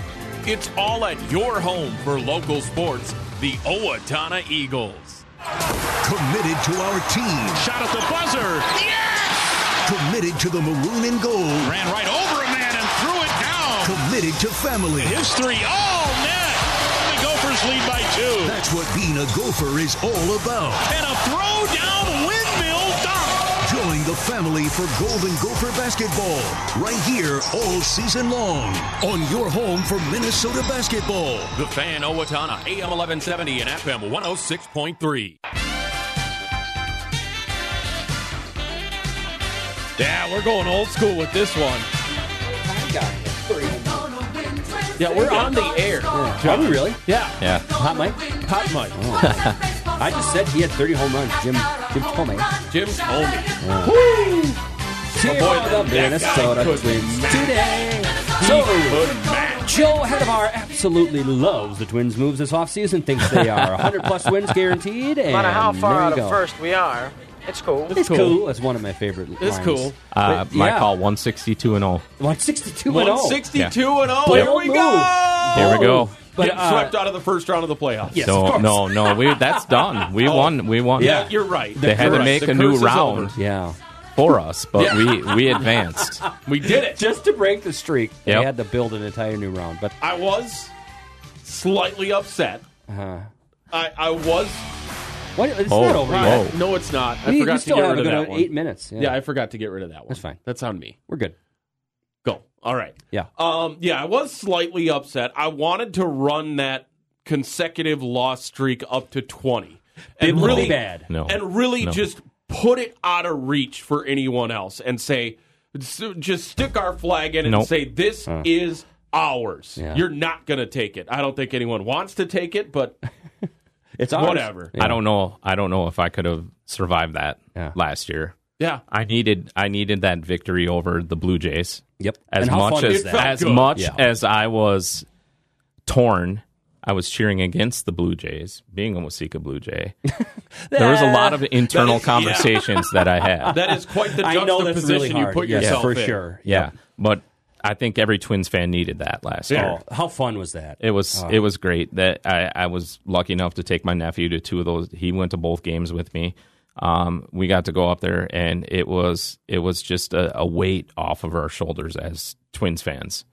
It's all at your home for local sports, the Owatonna Eagles. Committed to our team. Shot at the buzzer. Yes! Committed to the maroon and gold. Ran right over a man and threw it down. Committed to family. His three. Oh, net. The Gophers lead by two. That's what being a Gopher is all about. And a throw down. Join the family for Golden Gopher basketball right here all season long on your home for Minnesota basketball. The Fan Owatonna, AM 1170 and FM 106.3. Yeah, we're going old school with this one. Yeah, we're on the air. Are we really? Yeah. Yeah. Hot Mike? Hot Mike. I just said he had 30 home runs. Jim Jim told me. Jim told me. Woo! My oh, boy, the that guy Minnesota could Twins match. today. So, could match. Joe Hedemar absolutely loves the Twins' moves this offseason, thinks they are 100 plus wins guaranteed. And No matter how far there out you of go. first we are, it's cool. It's cool. It's one of my favorite. It's lines. cool. Uh, But, my yeah. call 162 and all. 162 and 0. 162 and 0. Bold Here we move. go. Here we go. But, Getting uh, swept out of the first round of the playoffs. Yes, no, of course. no, no. We that's done. We Oh. won. We won. Yeah, you're right. They had to Correct. make The a new curse is round over. Yeah. for us, but Yeah. we we advanced. We did it. Just to break the streak, they Yep. had to build an entire new round. But I was slightly upset. uh, I, I was. What, it's Oh, not over whoa. yet. No, it's not. I We- we forgot to still get have rid a of good that one. eight minutes. Yeah. Yeah, I forgot to get rid of that one. That's fine. That's on me. We're good. Go. All right. Yeah. Um. Yeah, I was slightly upset. I wanted to run that consecutive loss streak up to twenty, and Didn't really bad. No. and really No. just put it out of reach for anyone else, and say, just stick our flag in and Nope. say this is ours. Yeah. You're not going to take it. I don't think anyone wants to take it, but It's ours. whatever. I don't know. I don't know if I could have survived that Yeah. last year. Yeah. I needed I needed that victory over the Blue Jays. Yep. As And how much fun as is that? felt as good. much Yeah. as I was torn, I was cheering against the Blue Jays, being a Waseca Blue Jay. there was a lot of internal That is- yeah. conversations that I had. That is quite the I know that's juxtaposition really hard. you put Yes, yourself for in. sure. yeah, but I think every Twins fan needed that last year. Oh, how fun was that? It was Oh. it was great that I, I was lucky enough to take my nephew to two of those. He went to both games with me. Um, we got to go up there, and it was it was just a, a weight off of our shoulders as Twins fans.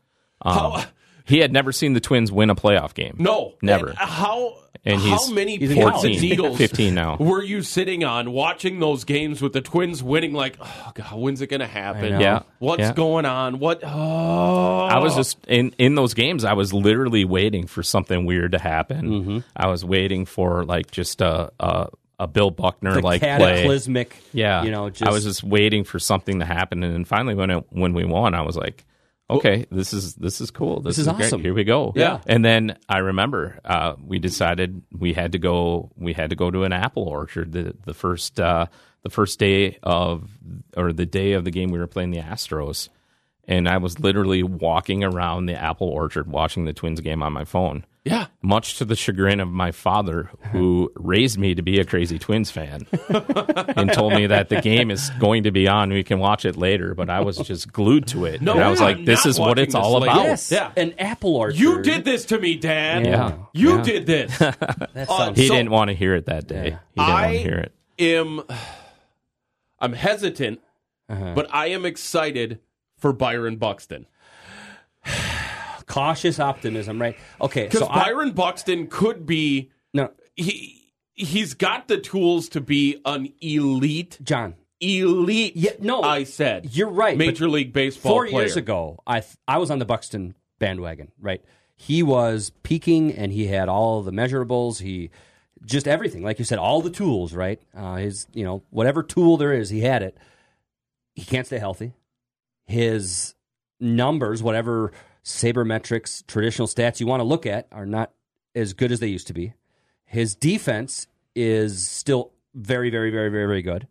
Um, How- he had never seen the Twins win a playoff game. No, never. And how And how he's many he's in Pirates college. and Eagles 15 now. were you sitting on watching those games with the Twins winning? Like, oh god, when's it going to happen? Yeah, what's yeah. going on? What? Oh, I was just in in those games. I was literally waiting for something weird to happen. Mm-hmm. I was waiting for like just a, a a Bill Buckner The like play. cataclysmic, Yeah, you know, just, I was just waiting for something to happen, and then finally when it, when we won, I was like, okay, this is this is cool. This, This is great. awesome. Here we go. Yeah. And then I remember uh, we decided we had to go. We had to go to an apple orchard the the first uh, the first day of or the day of the game we were playing the Astros, and I was literally walking around the apple orchard watching the Twins game on my phone. Yeah. Much to the chagrin of my father, who raised me to be a crazy Twins fan and told me that the game is going to be on. We can watch it later, but I was just glued to it. No, and I was like, this not is what it's all about. Yes. Yeah. An apple orchard. You did this to me, Dad. Yeah. You Yeah. did this. That Uh, He so didn't want to hear it that day. He didn't want I to hear it. am. I'm hesitant, Uh-huh. but I am excited for Byron Buxton cautious optimism, right? Okay, because so I, Byron Buxton could be. no, He he's got the tools to be an elite, John, elite. Yeah, no, I said you're right. Major League Baseball. Four player. years ago, I th- I was on the Buxton bandwagon. Right, he was peaking, and he had all the measurables. He just everything, like you said, all the tools. Right, uh, his you know whatever tool there is, he had it. He can't stay healthy. His numbers, whatever sabermetrics, traditional stats you want to look at, are not as good as they used to be. His defense is still very, very, very, very, very good.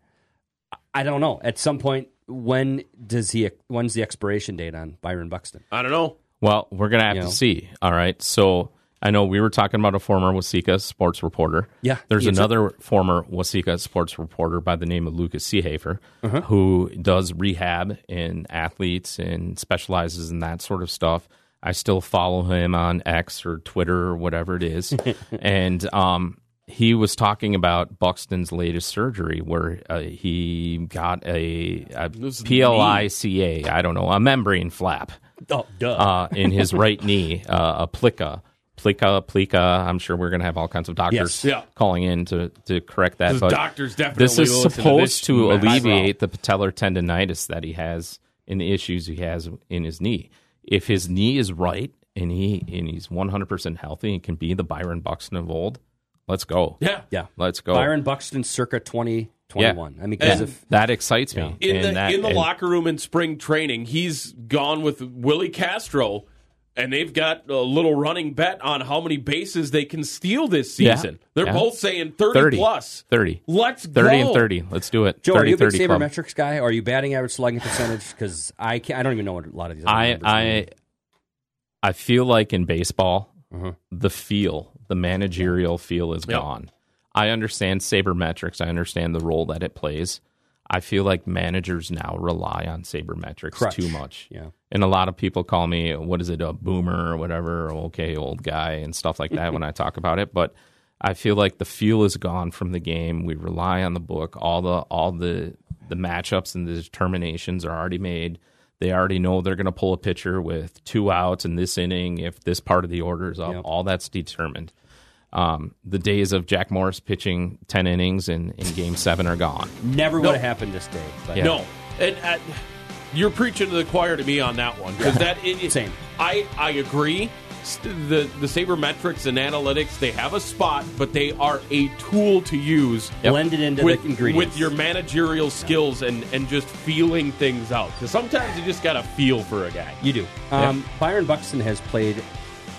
I don't know. At some point, when does he? When's the expiration date on Byron Buxton? I don't know. Well, we're gonna have You to know? see. All right. So I know we were talking about a former Waseca sports reporter. Yeah, There's another former Waseca sports reporter by the name of Lucas Seehafer Uh-huh. who does rehab in athletes and specializes in that sort of stuff. I still follow him on X or Twitter or whatever it is, and um, he was talking about Buxton's latest surgery where uh, he got a, a PLICA, I don't know, a membrane flap Oh, duh. uh, in his right knee, uh, a plica. Plica, plica. I'm sure we're going to have all kinds of doctors Yes. Yeah. calling in to, to correct that. This but doctor's definitely this is listen to supposed this to alleviate the patellar tendonitis that he has in the issues he has in his knee. If his knee is right and he and he's 100 percent healthy and can be the Byron Buxton of old, let's go. Yeah. yeah, Let's go. Byron Buxton, circa twenty yeah. I mean, because And- if that excites me. in And the that- in the and- locker room in spring training, he's gone with Willie Castro, and they've got a little running bet on how many bases they can steal this Yeah. season. They're Yeah. both saying 30, 30 plus. 30. Let's 30 go. and 30. Let's do it. Joe, 30, are you a big sabermetrics guy? Or are you batting average, slugging percentage? Because I can't, I don't even know what a lot of these. other I mean. I I feel like in baseball, Uh-huh. the feel, the managerial feel is Yep. gone. I understand sabermetrics. I understand the role that it plays. I feel like managers now rely on sabermetrics Crutch. too much. Yeah. And a lot of people call me, what is it, a boomer or whatever, okay, old guy, and stuff like that when I talk about it. But I feel like the feel is gone from the game. We rely on the book. All the all the the matchups and the determinations are already made. They already know they're going to pull a pitcher with two outs in this inning if this part of the order is up. Yep. All that's determined. Um, the days of Jack Morris pitching ten innings in, in Game Seven are gone. never would have happened this day. But Yeah. No, and uh, you're preaching to the choir to me on that one because that it, Same. I I agree. The the sabermetrics and analytics they have a spot, but they are a tool to use. blended into with, the ingredients with your managerial skills and, and just feeling things out. Because sometimes you just got to feel for a guy. You do. Um, Byron Buxton has played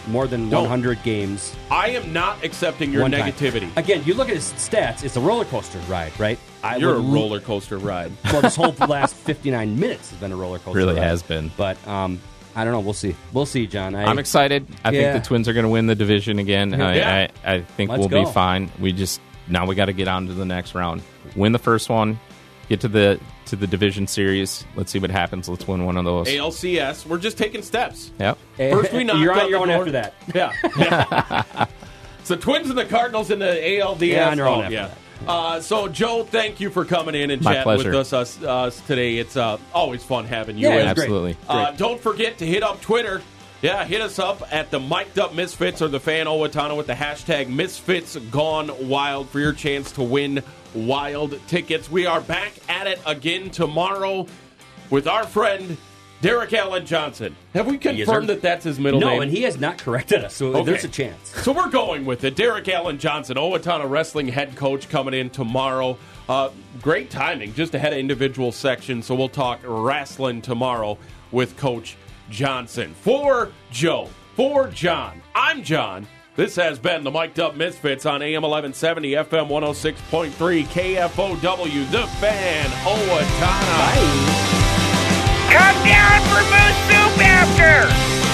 more than No. 100 games. I am not accepting your one time. negativity. Again, you look at his stats; it's a roller coaster ride, right? I You're a would- roller coaster ride. Well, this whole last 59 minutes has been a roller coaster. Really ride. has been. But um, I don't know. We'll see. We'll see, John. I, I'm excited. I Yeah. think the Twins are going to win the division again. I, Yeah. I, I think Let's we'll go. be fine. We just now we got to get on to the next round. Win the first one. Get to the to the division series. Let's see what happens. Let's win one of those. ALCS, we're just taking steps. Yep. First we knocked You're on on your the own door. after that. Yeah. yeah. it's the Twins and the Cardinals in the ALDS. Yeah, on your own Oh, after yeah. Uh, so, Joe, thank you for coming in and My chatting pleasure. with us, us, us today. It's uh, always fun having you Yeah, in. it was great. Absolutely. Uh, don't forget to hit up Twitter. Yeah, hit us up at the Mic'd Up Misfits or the Fan Owatonna with the hashtag Misfits Gone Wild for your chance to win wild tickets. We are back at it again tomorrow with our friend Derek Allen Johnson. Have we confirmed that that's his middle no, name? No, and he has not corrected us, so Okay. there's a chance. So we're going with it. Derek Allen Johnson, Owatonna Wrestling head coach, coming in tomorrow. Uh, great timing, just ahead of individual section. So we'll talk wrestling tomorrow with Coach Johnson. For Joe, for John, I'm John. This has been the Mic'd Up Misfits on AM 1170, FM 106.3, KFOW, The Fan, Owatonna. Come down for moose soup after.